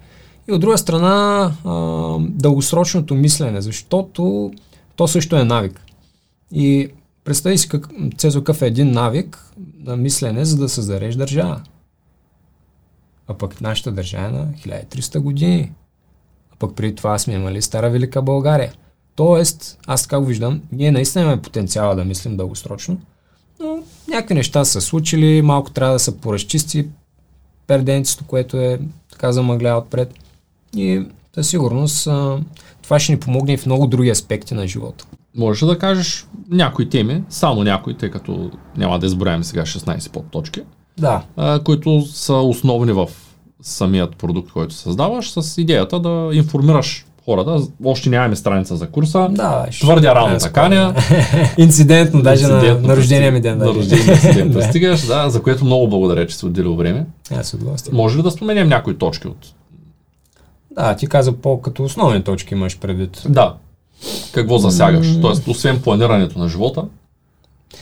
И от друга страна, а, дългосрочното мислене, защото то също е навик. И представи си как, Цезо е един навик на мислене, за да създадеш държава. А пък нашата държава е на 1300 години. А пък преди това сме имали Стара Велика България. Тоест, аз така го виждам, ние наистина имаме потенциала да мислим дългосрочно, но някакви неща са случили, малко трябва да се поразчисти перденцето, което е така замъгля отпред. И със сигурност това ще ни помогне и в много други аспекти на живота. Можеш ли да кажеш някои теми, само някои, тъй като няма да изброяваме сега 16 подточки, Да. а, които са основни в самият продукт, който създаваш, с идеята да информираш хората. Още нямаме страница за курса. Да, Твърдя рано Да, таканя. Инцидентно, даже на, Инцидентно на рождения ми ден. На даже. рождения си ден Да. пристигаш, да, за което много благодаря, че си отделил време. Аз удоволствие. Може ли да споменем някои точки от... Да, ти каза по като основни точки имаш предвид. Да. Какво засягаш? Тоест, освен планирането на живота,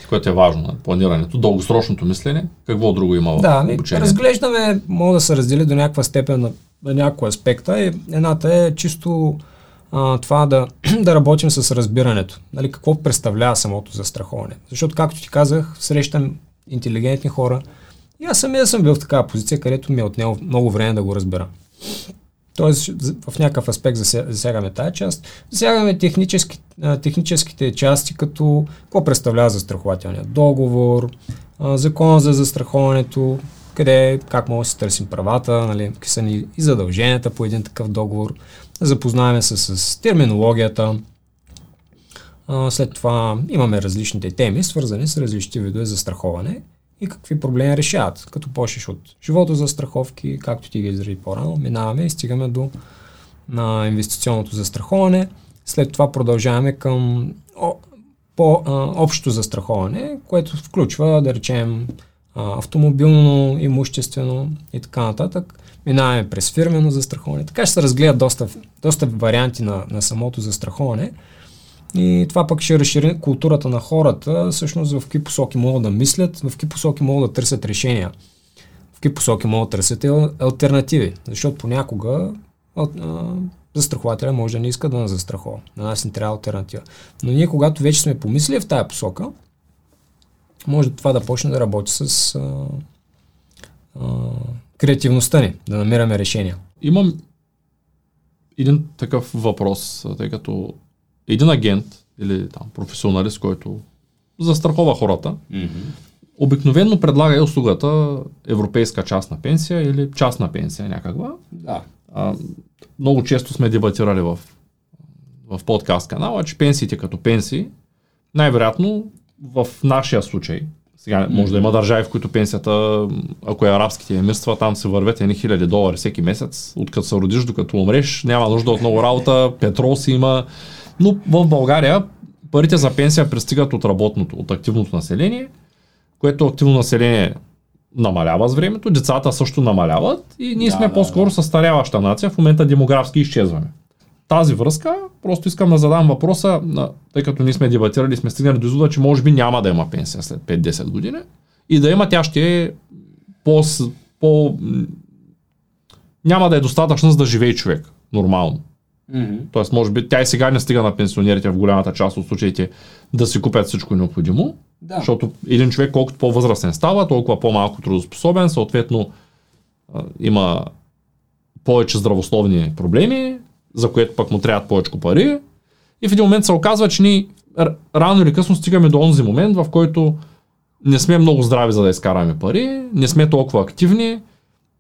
което е важно, нали? планирането, дългосрочното мислене, какво друго има в Да, обучението? разглеждаме, мога да се раздели до някаква степен на, на някои аспекта. И едната е чисто а, това да, да работим с разбирането. Нали, какво представлява самото застраховане. Защото, както ти казах, срещам интелигентни хора. И аз самия съм бил в такава позиция, където ми е отнело много време да го разбера. Тоест, в някакъв аспект засягаме тази част. Засягаме технически, техническите части, като какво представлява застрахователният договор, закон за застраховането, къде, как може да си търсим правата, нали, какви са ни и задълженията по един такъв договор. Запознаваме се с терминологията. След това имаме различните теми, свързани с различните видове застраховане. И какви проблеми решават. Като почнеш от живото за страховки, както ти ги изрази по-рано, минаваме и стигаме до на инвестиционното застраховане. След това продължаваме към по-общо застраховане, което включва, да речем, автомобилно, имуществено и така нататък. Минаваме през фирмено застраховане. Така ще се разгледат доста, доста варианти на, на самото застраховане. И това пък ще разшири културата на хората, всъщност в какви посоки могат да мислят, в какви посоки могат да търсят решения, в какви посоки могат да търсят альтернативи. Защото понякога застрахователя може да не иска да не застрахова. На нас не трябва альтернатива. Но ние, когато вече сме помислили в тая посока, може това да почне да работи с а, а, креативността ни, да намираме решения. Имам един такъв въпрос, тъй като един агент или там, професионалист, който застрахова хората, mm-hmm. обикновено предлага и услугата европейска частна пенсия или частна пенсия някаква. Да. А, много често сме дебатирали в, в подкаст канала, че пенсиите като пенсии, най-вероятно в нашия случай, сега може да има държави, в които пенсията, ако е арабските емирства, там се вървят едни хиляди долари всеки месец, откъде се родиш, докато умреш, няма нужда от много работа, петрол си има. Но в България парите за пенсия пристигат от работното, от активното население, което активно население намалява с времето, децата също намаляват и ние да, сме да, по-скоро да. състаряваща нация, в момента демографски изчезваме. Тази връзка, просто искам да задам въпроса, тъй като ние сме дебатирали, сме стигнали до извода, че може би няма да има пенсия след 5-10 години и да има, тя ще е по, по няма да е достатъчна за да живее човек нормално. Mm-hmm. Тоест, може би тя и сега не стига на пенсионерите в голямата част от случаите да си купят всичко необходимо, да. защото един човек колкото по-възрастен става, толкова по-малко трудоспособен, съответно има повече здравословни проблеми, за което пък му трябват повече пари. И в един момент се оказва, че ние рано или късно стигаме до онзи момент, в който не сме много здрави за да изкараме пари, не сме толкова активни,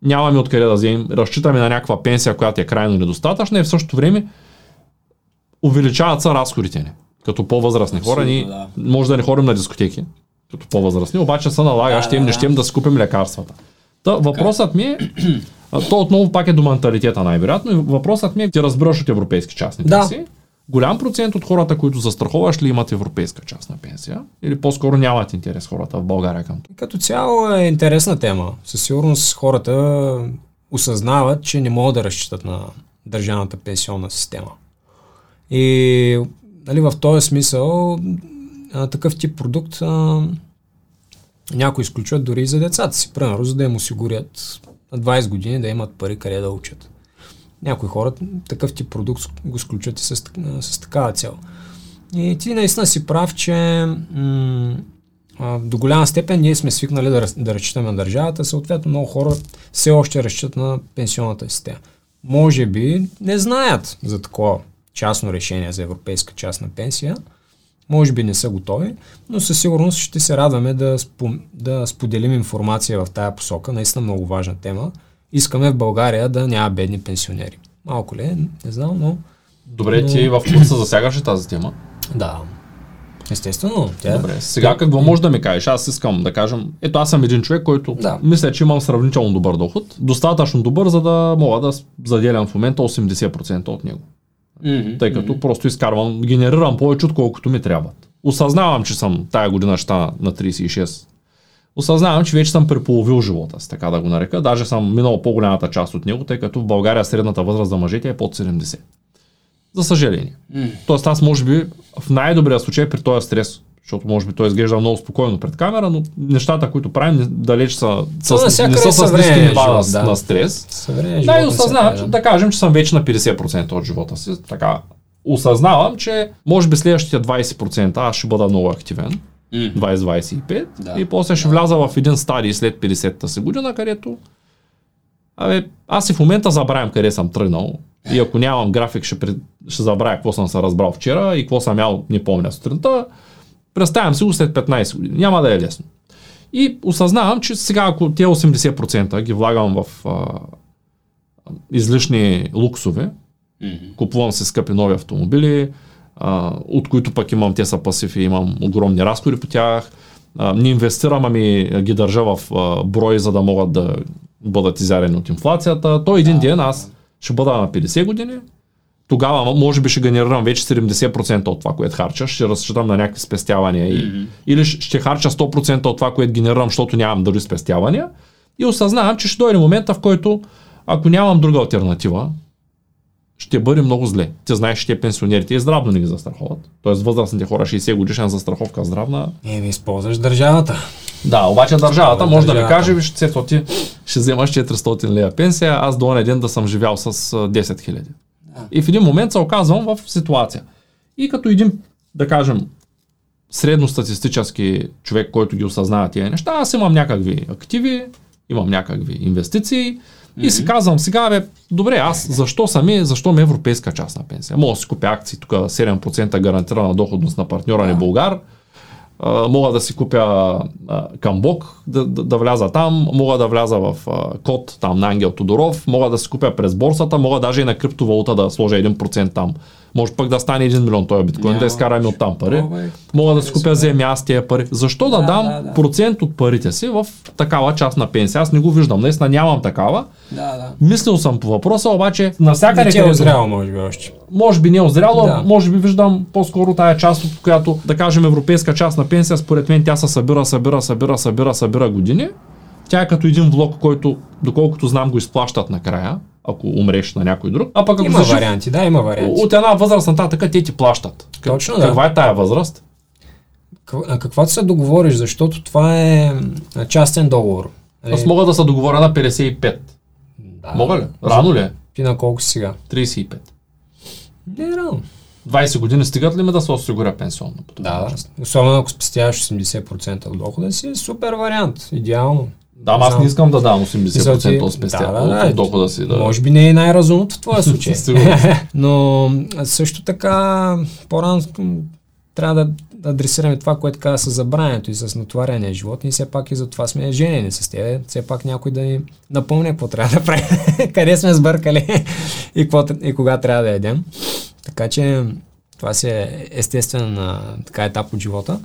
нямаме откъде да вземем, разчитаме на някаква пенсия, която е крайно недостатъчна и в същото време увеличават се разходите ни. Като по-възрастни хора, ние да. може да не ходим на дискотеки, като по-възрастни, обаче се налага, да, ще им да, не щем да си купим лекарствата. Та, въпросът ми е, то отново пак е до менталитета най-вероятно, и въпросът ми е, ти разбираш от европейски частни да. пенсии. Голям процент от хората, които застраховаш ли имат европейска частна пенсия? Или по-скоро нямат интерес хората в България към това? Като цяло е интересна тема. Със сигурност хората осъзнават, че не могат да разчитат на държавната пенсионна система. И нали, в този смисъл а, такъв тип продукт а, някои изключват дори и за децата си. Примерно, за да им осигурят на 20 години да имат пари къде да учат. Някои хора такъв тип продукт го сключват и с, с такава цел. И ти наистина си прав, че м- до голяма степен ние сме свикнали да, да разчитаме на държавата, съответно много хора все още разчитат на пенсионната система. Може би не знаят за такова частно решение за европейска частна пенсия, може би не са готови, но със сигурност ще се радваме да, спом... да споделим информация в тая посока. Наистина много важна тема. Искаме в България да няма бедни пенсионери. Малко ли, не знам, но... Добре, но... ти в курса засягаш тази тема? Да. Естествено. Тя... Добре, сега какво може да ми кажеш? Аз искам да кажем, ето аз съм един човек, който да. мисля, че имам сравнително добър доход. Достатъчно добър, за да мога да заделям в момента 80% от него. Mm-hmm. Тъй като mm-hmm. просто изкарвам, генерирам повече, отколкото ми трябват. Осъзнавам, че съм тая година ще на 36. Осъзнавам, че вече съм преполовил живота си, така да го нарека. Даже съм минал по-голямата част от него, тъй като в България средната възраст за мъжете е под 70. За съжаление. Mm. Тоест аз може би в най-добрия случай при този стрес, защото може би той изглежда много спокойно пред камера, но нещата, които правим, далеч са, с, не са с ниски нива да. на стрес. Да, и осъзнавам, че, да кажем, че съм вече на 50% от живота си. Така, осъзнавам, че може би следващите 20% аз ще бъда много активен. 20-25 да. и после ще вляза в един стадий след 50-та си година, където Абе, аз и в момента забравям къде съм тръгнал. И ако нямам график, ще, ще забравя какво съм се разбрал вчера и какво съм ял, не помня сутринта. Представям си го след 15 години. Няма да е лесно. И осъзнавам, че сега ако тези 80% ги влагам в а, излишни луксове, mm-hmm. купувам се скъпи нови автомобили, а, от които пък имам те са и имам огромни разходи по тях, а, не инвестирам, ами ги държа в а, брой, за да могат да бъдат изярени от инфлацията, то един ден аз ще бъда на 50 години, тогава може би ще генерирам вече 70% от това, което харча, ще разчитам на някакви спестявания и, или ще харча 100% от това, което генерирам, защото нямам дори спестявания. И осъзнавам, че ще дойде момента, в който ако нямам друга альтернатива, ще бъде много зле. Ти знаеш, че пенсионерите и здравно не ги застраховат. Тоест възрастните хора 60 годишна застраховка здравна. Е, ви използваш държавата. Да, обаче държавата може да ми каже, виж, цето ти ще вземаш 400 лея пенсия, аз до ден да съм живял с 10 000. Да. И в един момент се оказвам в ситуация. И като един, да кажем, средностатистически човек, който ги осъзнава тия неща, аз имам някакви активи, имам някакви инвестиции, Mm-hmm. И си казвам сега, бе, добре, аз защо сами, защо ми е европейска частна пенсия? Мога да си купя акции, тук 7% гарантирана доходност на партньора ни Българ, Uh, мога да си купя uh, камбок, да, да, да вляза там, мога да вляза в uh, код там на Ангел Тодоров, мога да си купя през борсата, мога даже и на криптовалута да сложа 1% там. Може пък да стане 1 милион този биткоин, Няма. да изкараме от там пари. Мога да си купя земя аз тия пари. Защо да, да дам да, да. процент от парите си в такава част на пенсия? Аз не го виждам. Наистина нямам такава. Да, да. Мислил съм по въпроса, обаче навсякъде. Не е озряло, може би още. Може би не е озряло, да. може би виждам по-скоро тая част, от която, да кажем, европейска част на пенсия, според мен тя се събира, събира, събира, събира, събира години. Тя е като един влог, който, доколкото знам, го изплащат накрая ако умреш на някой друг. А пък ако има варианти, да, има варианти. От една възраст нататък те ти плащат. Точно, да. Каква е тая възраст? Каквато се договориш, защото това е частен договор. Аз мога да се договоря на 55. Да. Мога ли? Рано ли е? Ти на колко си сега? 35. Не е рано. 20 години стигат ли ме да се осигуря пенсионно? Да, особено ако спестяваш 80% от дохода си, супер вариант, идеално. Да, аз не искам да дам 80% от спестя, да, да, от дохода си. Да. Може би не е най-разумното в твоя случай. Но също така, по-рано трябва да адресираме това, което каза с забранянето и с натоварения живот. И все пак и за това сме женени с теб. Все пак някой да ни напомня какво трябва да правим, къде сме сбъркали и, какво, и кога трябва да едем. Така че това си е естествен така етап от живота.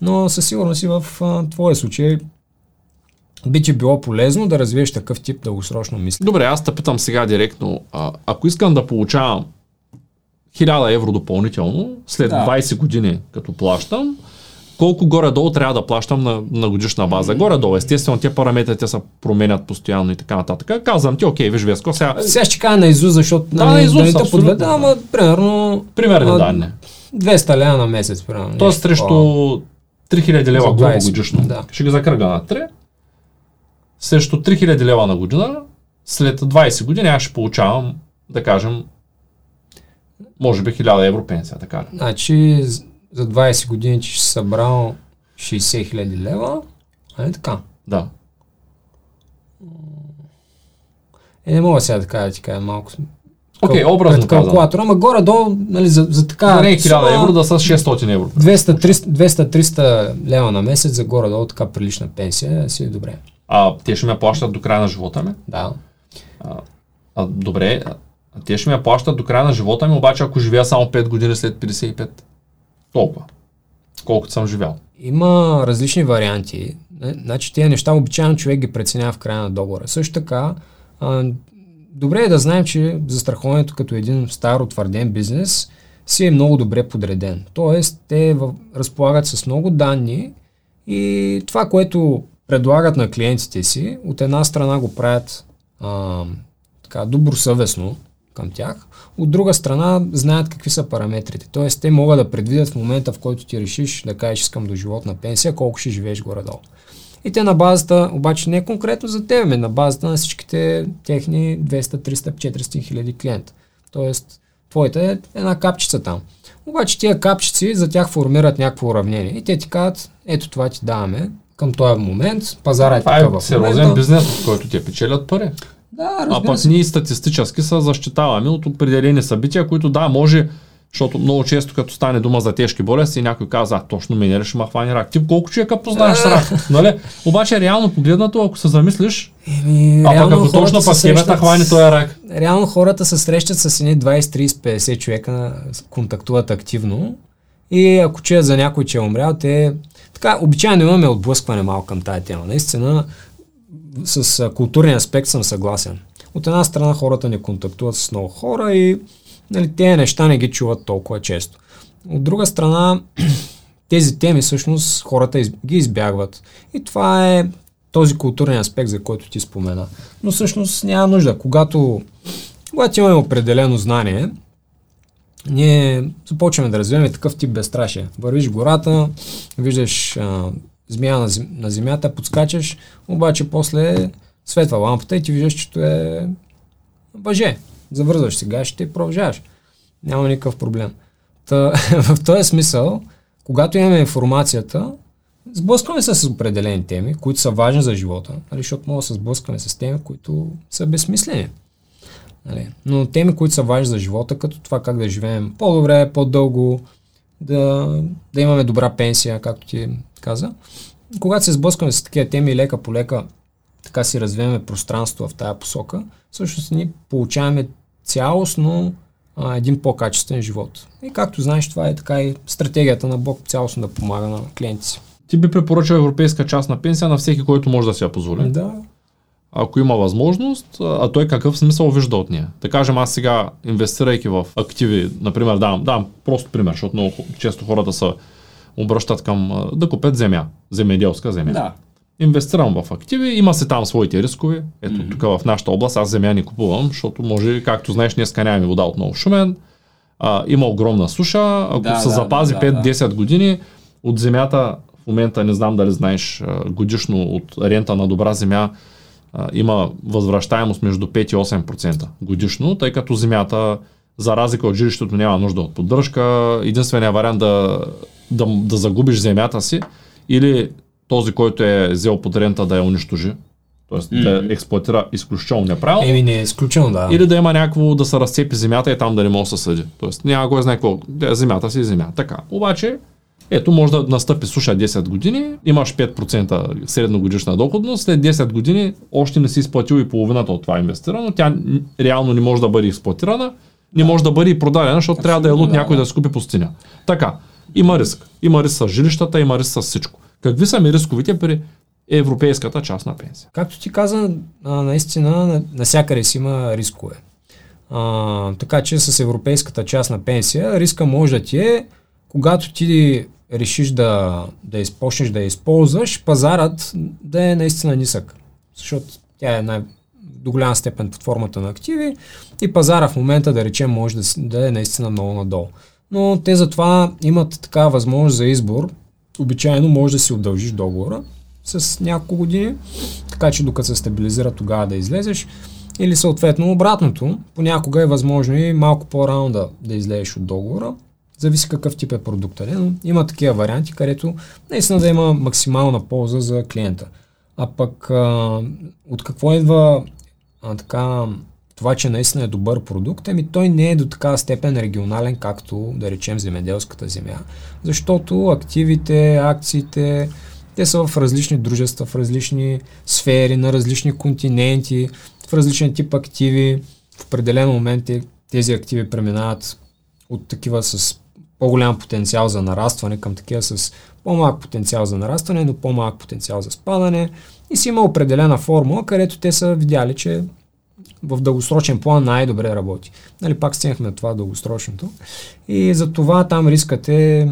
Но със сигурност и в а, твоя случай би ти било полезно да развиеш такъв тип дългосрочно мислене. Добре, аз те питам сега директно. А, ако искам да получавам 1000 евро допълнително, след да. 20 години като плащам, колко горе-долу трябва да плащам на, на годишна база. Горе-долу, естествено, тези параметри те се променят постоянно и така нататък. Казвам ти, окей, виж Веско, сега... Сега ще кажа на Изус, защото да, на Изус, да подведа, ама примерно... Примерни данни. 200 лева на месец, примерно. Тоест срещу 3000 лева годишно. Да. Ще ги закърга на 3 срещу 3000 лева на година, след 20 години аз ще получавам, да кажем, може би 1000 евро пенсия, така Значи за 20 години че ще събрал 60 хиляди лева, а не така? Да. Е, не мога сега да кажа, ти кажа малко. Окей, okay, образно калкулатор, ама горе-долу, нали, за, за така... За не 1000 евро да са 600 евро. 200-300 лева на месец за горе-долу така прилична пенсия, си е добре. А, те ще ме плащат до края на живота ми? Да. А, а, добре, а те ще ме плащат до края на живота ми, обаче ако живея само 5 години след 55. Толкова. Колкото съм живял. Има различни варианти. Значи тези неща обичайно човек ги преценява в края на договора. Също така, а, добре е да знаем, че застраховането като един стар утвърден бизнес си е много добре подреден. Тоест, те разполагат с много данни и това, което предлагат на клиентите си, от една страна го правят а, така, добросъвестно към тях, от друга страна знаят какви са параметрите. Тоест, те могат да предвидят в момента, в който ти решиш да кажеш искам до животна пенсия, колко ще живееш горе-долу. И те на базата, обаче не конкретно за теб, на базата на всичките техни 200, 300, 400 хиляди клиента. Тоест, твоята е една капчица там. Обаче тия капчици за тях формират някакво уравнение. И те ти казват, ето това ти даваме, към този момент. Пазара е Това е сериозен бизнес, в който те печелят пари. Да, а пък ние статистически се защитаваме от определени събития, които да, може, защото много често като стане дума за тежки болести, някой казва, а, точно мене ли ще ма хвани рак. Ти колко човека познаеш с рак? нали? Обаче реално погледнато, ако се замислиш, Еми, а пък ако точно пък срещат, хвани този рак. Реално хората се срещат с едни 20, 30, 50 човека, контактуват активно и ако чуят за някой, че е умрял, те така, обичайно имаме отблъскване малко към тая тема. Наистина, с културния аспект съм съгласен. От една страна хората не контактуват с много хора и нали, тези неща не ги чуват толкова често. От друга страна, тези теми всъщност хората из, ги избягват. И това е този културен аспект, за който ти спомена. Но всъщност няма нужда. Когато, когато имаме определено знание, ние започваме да развиваме такъв тип безстрашие. Вървиш гората, виждаш а, змия на, на земята, подскачаш, обаче после светва лампата и ти виждаш, че е въже. Завързваш сега, ще и продължаваш. Няма никакъв проблем. Та, в този смисъл, когато имаме информацията, сблъскваме се с определени теми, които са важни за живота, нали, защото може да се сблъскваме с теми, които са безсмислени. Нали. Но теми, които са важни за живота, като това как да живеем по-добре, по-дълго, да, да имаме добра пенсия, както ти каза. Когато се сблъскваме с такива теми лека по лека, така си развиваме пространство в тая посока, всъщност ние получаваме цялостно а, един по-качествен живот. И както знаеш, това е така и стратегията на Бог цялостно да помага на клиенти си. Ти би препоръчал европейска частна пенсия на всеки, който може да си я позволи. Да. Ако има възможност, а той какъв смисъл вижда от нея. Да кажем, аз сега, инвестирайки в активи, например, давам, давам просто пример, защото много често хората се обръщат към да купят земя, земеделска земя. Да. Инвестирам в активи, има се там своите рискове. Ето mm-hmm. тук в нашата област аз земя не купувам, защото може, както знаеш, днес нямаме вода отново шумен. А, има огромна суша. Ако Да, се да, запази да, 5-10 години, от земята в момента не знам дали знаеш годишно от рента на добра земя а, има възвръщаемост между 5 и 8% годишно, тъй като земята за разлика от жилището няма нужда от поддръжка. Единственият вариант да, да, да загубиш земята си или този, който е взел под рента да я унищожи, т.е. да я експлуатира изключително неправилно, Еми не е изключено, да. или да има някакво да се разцепи земята и там да не може да се съди. Тоест няма кой знае какво. Да, Земята си е земя. Така. Обаче, ето може да настъпи суша 10 години, имаш 5% средногодишна доходност, след 10 години още не си изплатил и половината от това инвестирано, тя реално не може да бъде експлуатирана, не може да бъде и продадена, защото трябва да е луд да, някой да. да си купи пустиня. Така, има риск. Има риск с жилищата, има риск с всичко. Какви са ми рисковите при европейската частна пенсия? Както ти каза, наистина на- навсякъде си има рискове. А, така че с европейската частна пенсия риска може да ти е, когато ти решиш да, да изпочнеш да я използваш, пазарът да е наистина нисък. Защото тя е най- до голяма степен под формата на активи и пазара в момента, да речем, може да, да е наистина много надолу. Но те затова имат такава възможност за избор. Обичайно може да си удължиш договора с няколко години, така че докато се стабилизира тогава да излезеш. Или съответно обратното, понякога е възможно и малко по-рано да, да излезеш от договора. Зависи какъв тип е продукта, но има такива варианти, където наистина да има максимална полза за клиента. А пък а, от какво идва а, така, това, че наистина е добър продукт, ами той не е до такава степен регионален, както да речем земеделската земя. Защото активите, акциите, те са в различни дружества, в различни сфери, на различни континенти, в различен тип активи. В определен момент те- тези активи преминават от такива с по-голям потенциал за нарастване към такива с по-малък потенциал за нарастване, но по-малък потенциал за спадане. И си има определена формула, където те са видяли, че в дългосрочен план най-добре работи. Нали, пак стигнахме на това дългосрочното. И за това там рискът е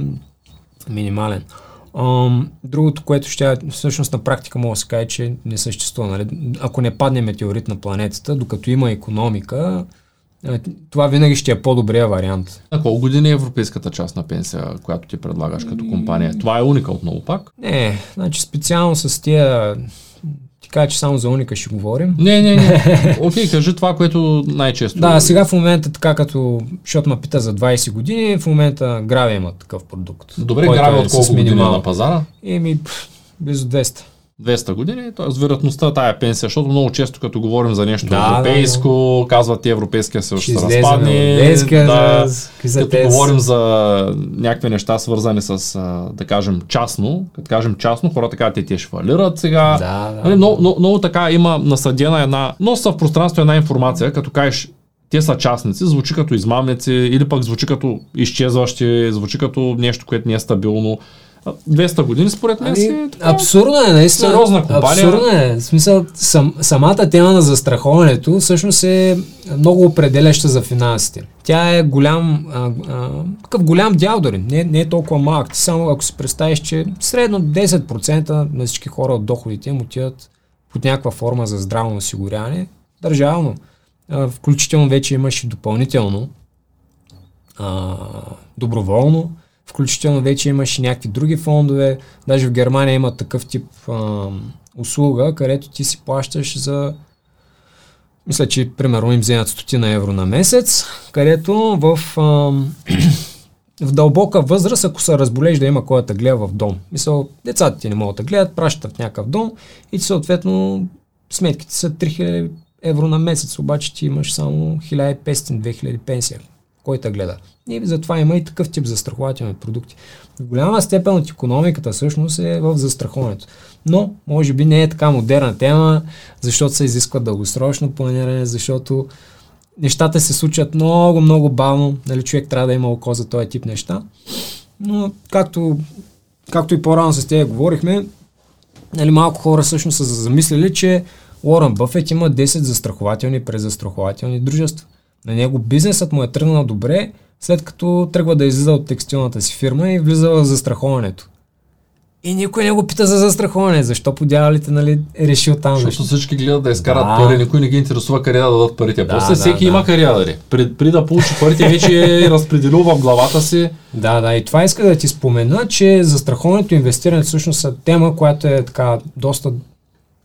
минимален. Ам, другото, което ще всъщност на практика мога да се каже, че не съществува. Нали? Ако не падне метеорит на планетата, докато има економика, това винаги ще е по-добрия вариант. На колко години е европейската частна пенсия, която ти предлагаш като компания? Това е уника отново пак? Не, значи специално с тия... Ти кажа, че само за уника ще говорим. Не, не, не. Окей, кажи това, което най-често. Да, сега в момента така като, защото ме пита за 20 години, в момента Граве има такъв продукт. Добре, който грави е от колко години е минимал. на пазара? Еми, близо 200. 200 години, т.е. вероятността тая пенсия, защото много често като говорим за нещо Да, европейско, казват ти Европейския съюз Ще разпадне. Европейския да, като те с- говорим за някакви неща свързани с, да кажем, частно, като кажем частно, хората казват, те, те ще фалират сега. Да, да. Нали, много, много, много така има насъдена една, носа в пространство една информация, като кажеш, те са частници, звучи като измамници или пък звучи като изчезващи, звучи като нещо, което не е стабилно. 200 години според мен Ами, си е така. абсурдно е, наистина. сериозна компания. Абсурдно е. В смисъл, сам, самата тема на застраховането всъщност е много определяща за финансите. Тя е голям, а, а, такъв голям дял дори, не, не е толкова малък. Ти само ако си представиш, че средно 10% на всички хора от доходите им отиват под някаква форма за здравно осигуряване, държавно. А, включително вече имаш и допълнително а, доброволно, включително вече имаш и някакви други фондове, даже в Германия има такъв тип а, услуга, където ти си плащаш за мисля, че примерно им вземат стотина евро на месец, където в, а, в дълбока възраст, ако се разболеш да има кой да гледа в дом. Мисля, децата ти не могат да гледат, пращат в някакъв дом и съответно сметките са 3000 евро на месец, обаче ти имаш само 1500-2000 пенсия. Кой те гледа? И затова има и такъв тип застрахователни продукти. В голяма степен от економиката всъщност е в застраховането. Но, може би не е така модерна тема, защото се изисква дългосрочно планиране, защото нещата се случват много, много бавно. Нали, човек трябва да има око за този тип неща. Но, както, както и по-рано с тези говорихме, нали, малко хора всъщност са замислили, че Уорън Бъфет има 10 застрахователни презастрахователни дружества. На него бизнесът му е тръгнал добре, след като тръгва да излиза от текстилната си фирма и влиза в застраховането. И никой не го пита за застраховане. Защо подявалите, нали, е решил там? Защото Защо? всички гледат да изкарат Да. пари, никой не ги интересува къде да дадат парите. Да, После да, всеки да. има къде да даде. При, при да получи парите вече е разпределил в главата си. Да, да, и това иска да ти спомена, че застраховането и инвестирането всъщност са тема, която е така доста,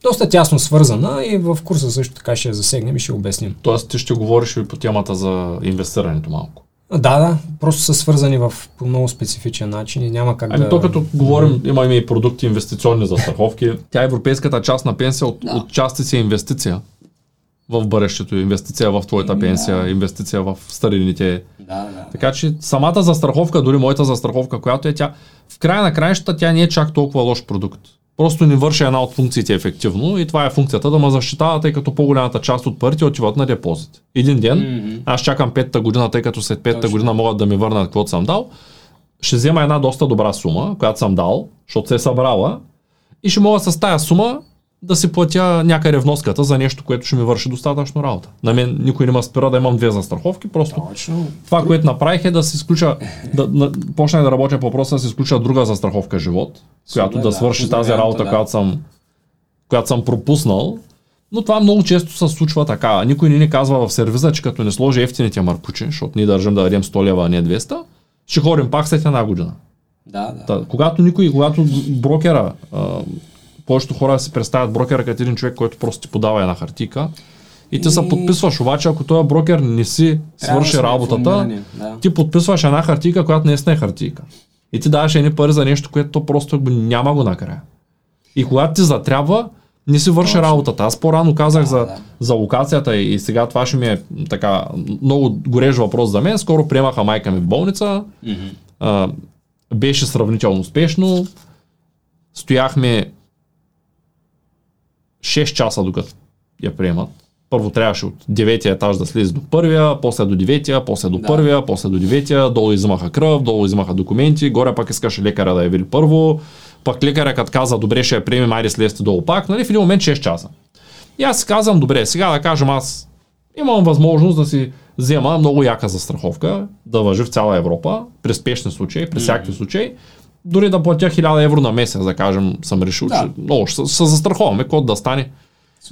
доста тясно свързана и в курса също така ще я засегнем и ще обясним. Тоест ти ще говориш и по темата за инвестирането малко. Да, да, просто са свързани в по много специфичен начин и няма как Ами да... то като говорим, имаме и продукти инвестиционни за страховки. Тя европейската част на пенсия от, от части си е инвестиция в бъдещето, инвестиция в твоята пенсия, инвестиция в старините. Да, да. Така че самата застраховка, дори моята застраховка, която е тя, в края на краищата тя не е чак толкова лош продукт. Просто ни върши една от функциите ефективно и това е функцията да ме защитава, тъй като по-голямата част от парите отиват на депозит. Един ден, Мгм. аз чакам петата година, тъй като след Точно. година могат да ми върнат каквото съм дал, ще взема една доста добра сума, която съм дал, защото се е събрала и ще мога с тая сума да си платя някъде вноската за нещо, което ще ми върши достатъчно работа. На мен никой не ме спира да имам две застраховки, просто Точно. това, което направих е да си изключа, да, да почнах да работя по въпроса да си изключа друга застраховка живот, която да да, свърши тази работа, да. която съм, която съм пропуснал. Но това много често се случва така. Никой не ни казва в сервиза, че като не сложи ефтините маркучи, защото ние държим да дадем 100 лева, а не 200, ще ходим пак след една година. Да, да. Та, когато никой, когато брокера, а, повечето хора си представят брокера като един човек, който просто ти подава една хартика и ти се И- подписваш, обаче ако този брокер не си свърши работата, Да. ти подписваш една хартика, която наистина е хартика. И ти даваш едни пари за нещо, което то просто няма го накрая. И когато ти затрябва, не си върши работата. Аз по-рано казах Да, за, да. за локацията и сега това ще ми е така много горещ въпрос за мен. Скоро приемаха майка ми в болница. Мгм. А, беше сравнително успешно. Стояхме 6 часа докато я приемат. Първо трябваше от деветия етаж да слезе до първия, после до деветия, после до Да. първия, после до деветия, долу измаха кръв, долу измаха документи, горе пак искаше лекаря да я види първо, пък лекаря като каза, добре ще я приемем, айде слезте долу пак, нали, в един момент 6 часа. И аз си казвам, добре, сега да кажем аз имам възможност да си взема много яка застраховка, да въжи в цяла Европа, при спешни случаи, при всякакви случаи, дори да платя 1000 евро на месец, да кажем, съм решил, Да. че много ще се застраховаме, какво да стане.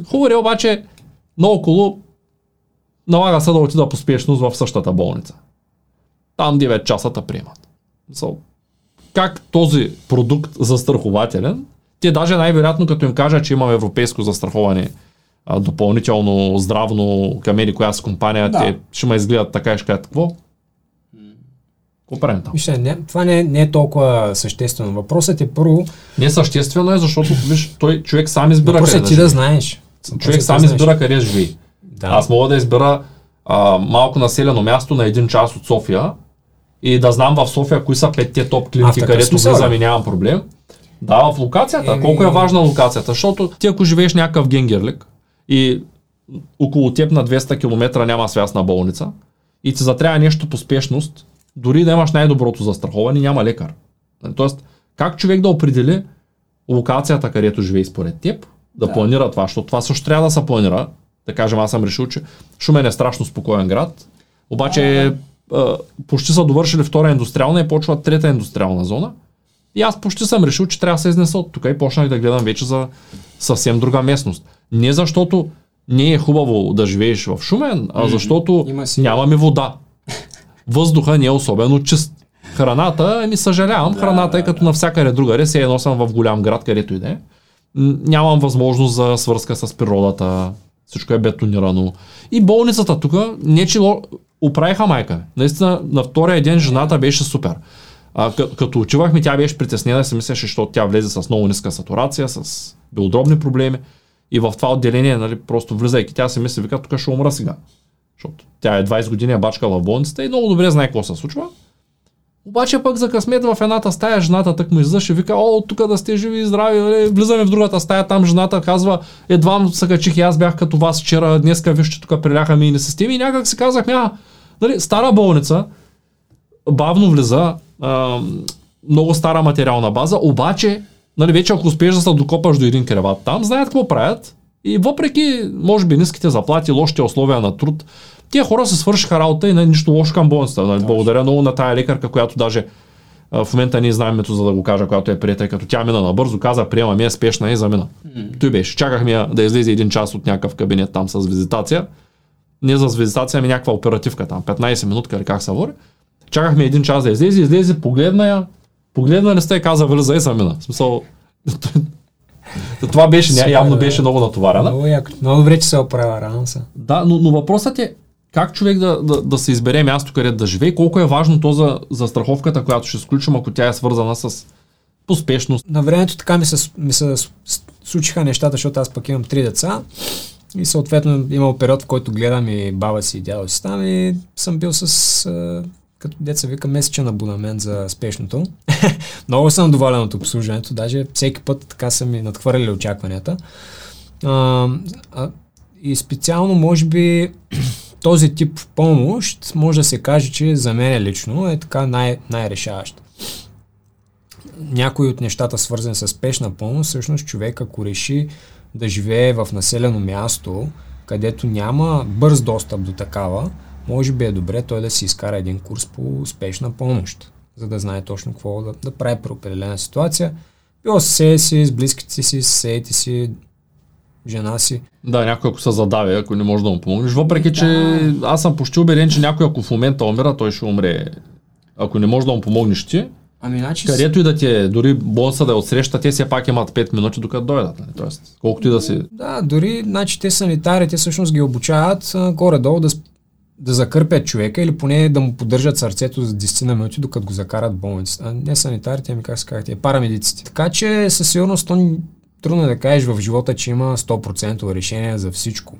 Хубаво е обаче, наоколо налага се да отида по спешност в същата болница. Там 9 часа те приемат. So, как този продукт застрахователен, те даже най-вероятно като им кажа, че имам европейско застраховане а, допълнително здравно към еди коя си компания, Да. те ще ме изгледат така и ще кажат, какво? Какво правим там? Вижте, не, това не, е- не е толкова съществено. Въпросът е първо, Не съществено е, защото виж, той човек сам избира въпросът къде е ти да живее. знаеш. Човек Въпросът е сам да знаеш. избира къде живее. Да. Аз мога да избера а, малко населено място на един час от София и да знам в София кои са петте топ клиники, където влизам да. и нямам проблем. Да, в локацията. Еми- Колко е важна локацията? Защото ти ако живееш някакъв генгерлик и около теб на 200 км няма свясна болница и ти затрябва нещо по спешност, дори да имаш най-доброто застраховане, няма лекар. Тоест, Как човек да определи локацията, където живее според теб, да, да. планира това, защото това също трябва да се планира. Да кажем, аз съм решил, че Шумен е страшно спокоен град, обаче да, да. почти са довършили втора индустриална и почва трета индустриална зона. И аз почти съм решил, че трябва да се изнеса от тук и почнах да гледам вече за съвсем друга местност. Не защото не е хубаво да живееш в Шумен, а защото нямаме вода. Въздуха не е особено чист. Храната, ами съжалявам, да, храната е като навсякъде другаде, се едно съм в голям град, където и да е. Нямам възможност за свързка с природата, всичко е бетонирано. И болницата тук, не че оправиха майка. Наистина, на втория ден жената беше супер. А, като отивахме, тя беше притеснена и си мислеше, защото тя влезе с много ниска сатурация, с белодробни проблеми. И в това отделение, нали, просто влизайки, тя си мисли, вика, тук ще умра сега. Защото тя е 20 години бачка в болницата и много добре знае какво се случва. Обаче пък за късмет в едната стая жената так му излъж и вика, о, тук да сте живи и здрави, нали? влизаме в другата стая, там жената казва, едва се качих и аз бях като вас вчера, днеска вижте тук приляха ми и не системи и някак си казахме, а, нали, стара болница, бавно влиза, а, много стара материална база, обаче, нали, вече ако успееш да се докопаш до един креват там, знаят какво правят и въпреки, може би, ниските заплати, лошите условия на труд, Тия хора се свършиха работа и не нищо лошо към болницата. Нали? Благодаря много на тая лекарка, която даже в момента ние знаем мето, за да го кажа, която е приета, като тя мина набързо, каза, приема ми е спешна и замина. Mm. Той беше. Чакахме я да излезе един час от някакъв кабинет там с визитация. Не за визитация, ами някаква оперативка там, 15 минутка или как се вори. Чакахме един час да излезе, излезе, погледна я, погледна не сте каза, влиза и замина. В смисъл, това беше, явно беше много натоварена. Много, много добре, че се оправя рано са. Да, но, но въпросът е, как човек да, да, да се избере място, където да живее, колко е важно то за, за страховката, която ще сключим, ако тя е свързана с поспешност. На времето така ми се, ми се случиха нещата, защото аз пък имам три деца и съответно имал период, в който гледам и баба си и дядо си там и съм бил с като деца вика месечен абонамент за спешното. Много съм доволен от обслужването, даже всеки път така са ми надхвърляли очакванията. А, а, и специално, може би, този тип помощ може да се каже, че за мен лично е така най- най-решаващ. Някои от нещата, свързани с спешна помощ, всъщност човек, ако реши да живее в населено място, където няма бърз достъп до такава, може би е добре той да си изкара един курс по спешна помощ, за да знае точно какво да, да прави при определена ситуация. Било с себе си, с близките си, с съседите си, жена си. Да, някой ако се задави, ако не може да му помогнеш. Въпреки, да. че аз съм почти убеден, че някой ако в момента умира, той ще умре. Ако не може да му помогнеш ти, Ами, значи... Където и да ти е, дори болница да е отсреща, те все пак имат 5 минути докато дойдат. Нали? Тоест, колкото и да си. Да, дори, значи те санитари, те всъщност ги обучават горе-долу да, да закърпят човека или поне да му поддържат сърцето за 10 на минути, докато го закарат в болницата. А не санитарите, ами как се казват, парамедиците. Така че със сигурност то трудно е да кажеш в живота, че има 100% решение за всичко.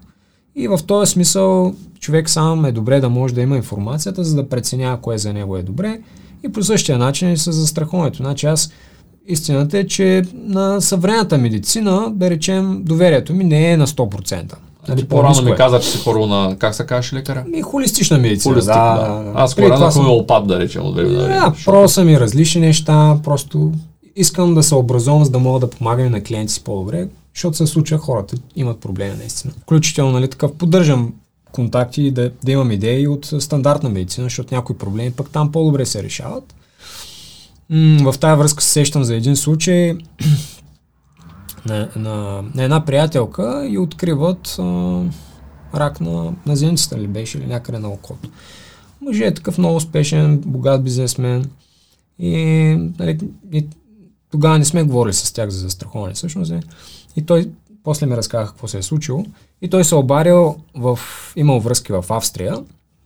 И в този смисъл човек сам е добре да може да има информацията, за да преценява кое за него е добре. И по същия начин и с застраховането. Значи аз истината е, че на съвременната медицина, да речем, доверието ми не е на 100%. Нали, по-рано ми е. каза, че си хоро на, как се казваш лекаря? Ми, холистична медицина. Холистик, да, да. Аз скоро на хомеопат, да речем, от време Да, просто са ми различни неща, просто искам да се образувам, за да мога да помагам на клиенти си по-добре, защото се случва хората имат проблеми наистина. Включително, нали, такъв, поддържам контакти да, да имам идеи от стандартна медицина, защото някои проблеми пък там по-добре се решават. М- в тази връзка се сещам за един случай на, на, на една приятелка и откриват а, рак на, на зеницата ли беше или някъде на окото. Мъжът е такъв много успешен, богат бизнесмен и, нали, и тогава не сме говорили с тях за застраховане всъщност. Е. И той после ми разказа какво се е случило. И той се обарил в... Имал връзки в Австрия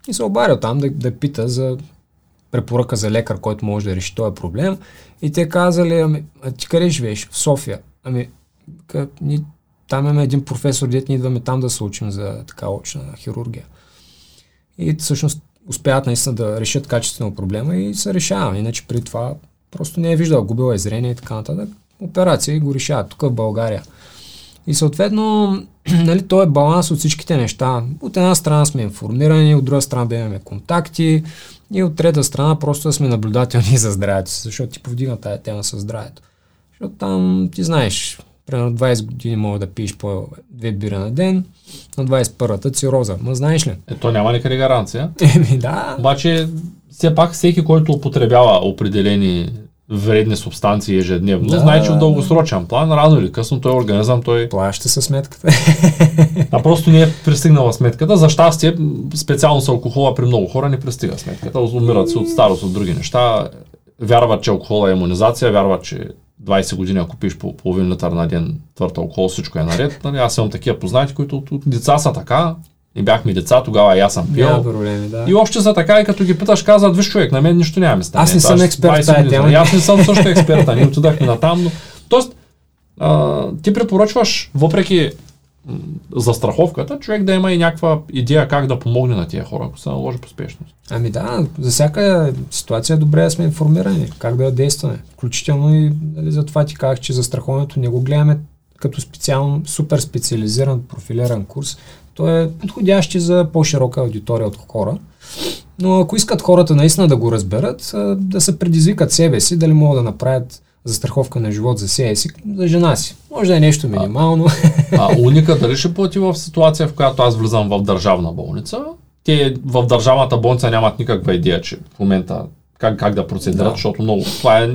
и се обарил там да, да пита за препоръка за лекар, който може да реши този проблем. И те казали, ами, а ти къде живееш? В София. Ами, къ, ни, там имаме един професор, дет ни идваме там да се учим за така очна хирургия. И всъщност успяват наистина да решат качествено проблема и се решава. Иначе при това Просто не е виждал, губила е зрение и така нататък. Операция и го решават тук в България. И съответно, нали, то е баланс от всичките неща. От една страна сме информирани, от друга страна да имаме контакти, И от трета страна просто да сме наблюдателни за здравето си, защото ти повдигна тази тема с здравето. Защото там ти знаеш, примерно 20 години мога да пиеш по две бира на ден, на 21-та цироза. Ма знаеш ли? Ето няма никъде гаранция. Еми да. Обаче, все пак всеки, който употребява определени вредни субстанции ежедневно, Да. знае, че в дългосрочен план, рано или късно той организъм, той Плаща със сметката. а просто не е пристигнала сметката. За щастие, специално с алкохола при много хора не пристига сметката. Умират се от старост, от други неща. Вярват, че алкохола е иммунизация, вярват, че 20 години, ако пиш по половин литър на ден твърд алкохол, всичко е наред. Нали, аз имам такива познати, които от, от деца са така. И бяхме деца, тогава и аз съм пил. Проблеми, да. И още са така, и като ги питаш, казват, виж човек, на мен нищо няма ми стане. Аз не съм експерт в 20 тая тема. Аз не съм също експерт, ние отидахме на там, но... Тоест, а, ти препоръчваш, въпреки застраховката, човек да има и някаква идея как да помогне на тия хора, ако се наложи поспешност. Ами да, за всяка ситуация е добре да сме информирани, как да действаме. Включително и нали, за това ти казах, че застраховането не го гледаме като специално, супер специализиран, профилиран курс. Той е подходящ за по-широка аудитория от хора. Но ако искат хората наистина да го разберат, да се предизвикат себе си, дали могат да направят застраховка на живот за себе си, за жена си. Може да е нещо минимално. А уника дали ще плати в ситуация, в която аз влизам в държавна болница? Те в държавната болница нямат никаква идея, че в момента как, как да процедират, Да. защото много. Това е,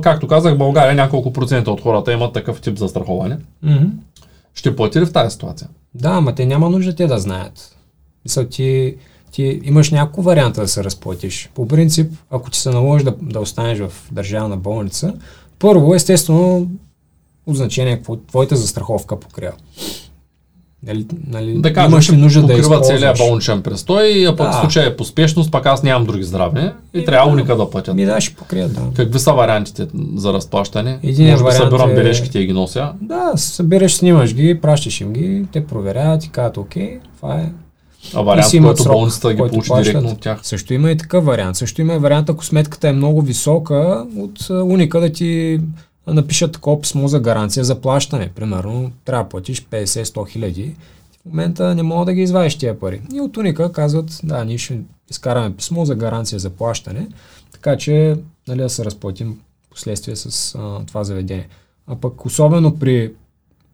както казах, в България няколко процента от хората имат такъв тип застраховане. Мгм. Ще плати ли в тази ситуация? Да, ама те няма нужда те да знаят. Мисля, ти, ти имаш няколко варианта да се разплатиш. По принцип, ако ти се наложи да, да останеш в държавна болница, първо, естествено, от значение какво твоята застраховка покрива. Нали, нали, Да кажем, имаш ли нужда да използваш? целият болничен престой, а пък Да. в случая е по спешност, пък аз нямам други здравни и И трябва да. уника да платят. Ми да, ще покрия, да. Какви са вариантите за разплащане? Единият Може би събирам е- бележките и ги нося. Да, събираш, снимаш ги, пращаш им ги, те проверяват и казват, окей, това е. А вариант, имат който срок, болницата ги получи плащат. директно от тях. Също има и такъв вариант. Също има и вариант, ако сметката е много висока, от уника да ти напишат такова писмо за гаранция за плащане. Примерно, трябва да платиш 50-100 хиляди. В момента не мога да ги извадиш тия пари. И от уника казват, да, ние ще изкараме писмо за гаранция за плащане, така че нали, да се разплатим последствие с а, това заведение. А пък особено при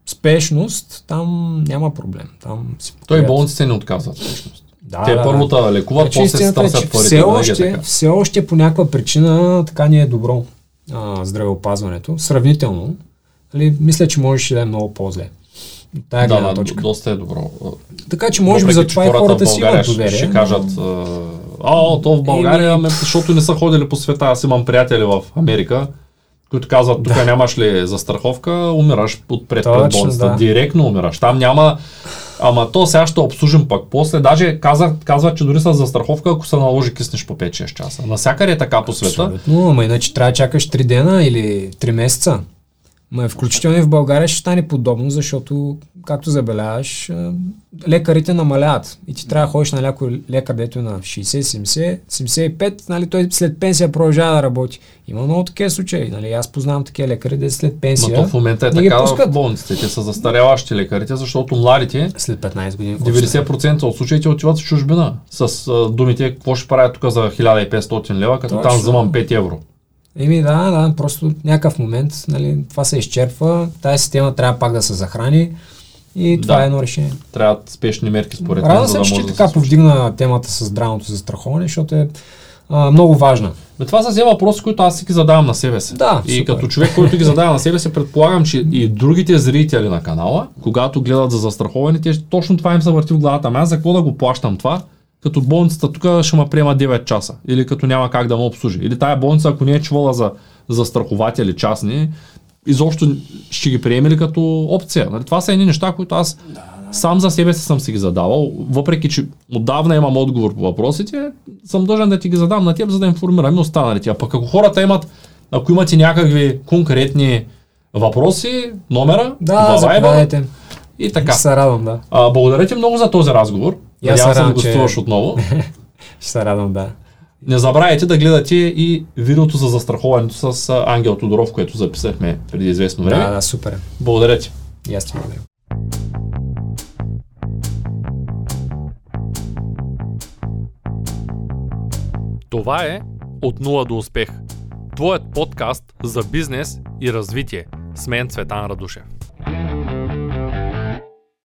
спешност, там няма проблем. Там си Той болниците не отказват всъщност. Да, Те да, първо да. да лекуват, Значи после се е, търсят парите. все, е още, така. все още по някаква причина така ни е добро а, здравеопазването. Сравнително. Нали, мисля, че можеш да е много по-зле. Тая Да, да, точка. доста е добро. Така че може би за това и хората си имат доверие. Ще кажат, а, то в България, Еми- ме, защото не са ходили по света. Аз имам приятели в Америка, които казват, тук нямаш ли застраховка, умираш отпред пред болницата. да. Директно умираш. Там няма Ама то сега ще обслужим пък. После даже казват, казват, че дори с застраховка, ако се наложи киснеш по 5-6 часа. Насякъде е така по света. Абсолютно, ама иначе трябва да чакаш 3 дена или 3 месеца. Ма включително и в България ще стане подобно, защото, както забеляваш, лекарите намаляват. И ти трябва да ходиш на някой лекар, дето е на 60, 70, 75, нали, той след пенсия продължава да работи. Има много такива случаи. Нали, аз познавам такива лекари, де след пенсия. то в момента е така в болниците. Те са застаряващи лекарите, защото младите След 15 години. 90% от случаите отиват в чужбина. С а, думите, какво ще правя тук за 1500 лева, като Точно. там взимам 5 евро. Еми да, да, просто някакъв момент нали, това се изчерпва, тази система трябва пак да се захрани и това Да. е едно решение. Трябват спешни мерки според мен, Радвам се, да че да така се повдигна темата с здравното застраховане, защото е а, много важна. Ме това са все въпроси, които аз си ги задавам на себе си. Да, и супер. като човек, който ги задава на себе си, предполагам, че и другите зрители на канала, когато гледат за застраховане, те точно това им се върти в главата. Ами аз за какво да го плащам това? Като болницата тук ще ме приема 9 часа. Или като няма как да ме обслужи. Или тая болница, ако не е чувала за застрахователи частни, изобщо ще ги приеме ли като опция. Нали? Това са едни неща, които аз сам за себе си съм си ги задавал, въпреки че отдавна имам отговор по въпросите, съм дължен да ти ги задам на теб, за да информирам и останалите. А пък ако хората имат, ако имате някакви конкретни въпроси, номера, Да, заповядайте. и така. Се радвам, да. А, благодаря ти много за този разговор. Надявам се да че- гостуваш отново. Ще се радвам, да. Не забравяйте да гледате и видеото за застраховането с Ангел Тодоров, което записахме преди известно време. Да, да, супер. Благодаря ти. И аз ти благодаря. Това е От нула до успех. Твоят подкаст за бизнес и развитие. С мен Цветан Радушев.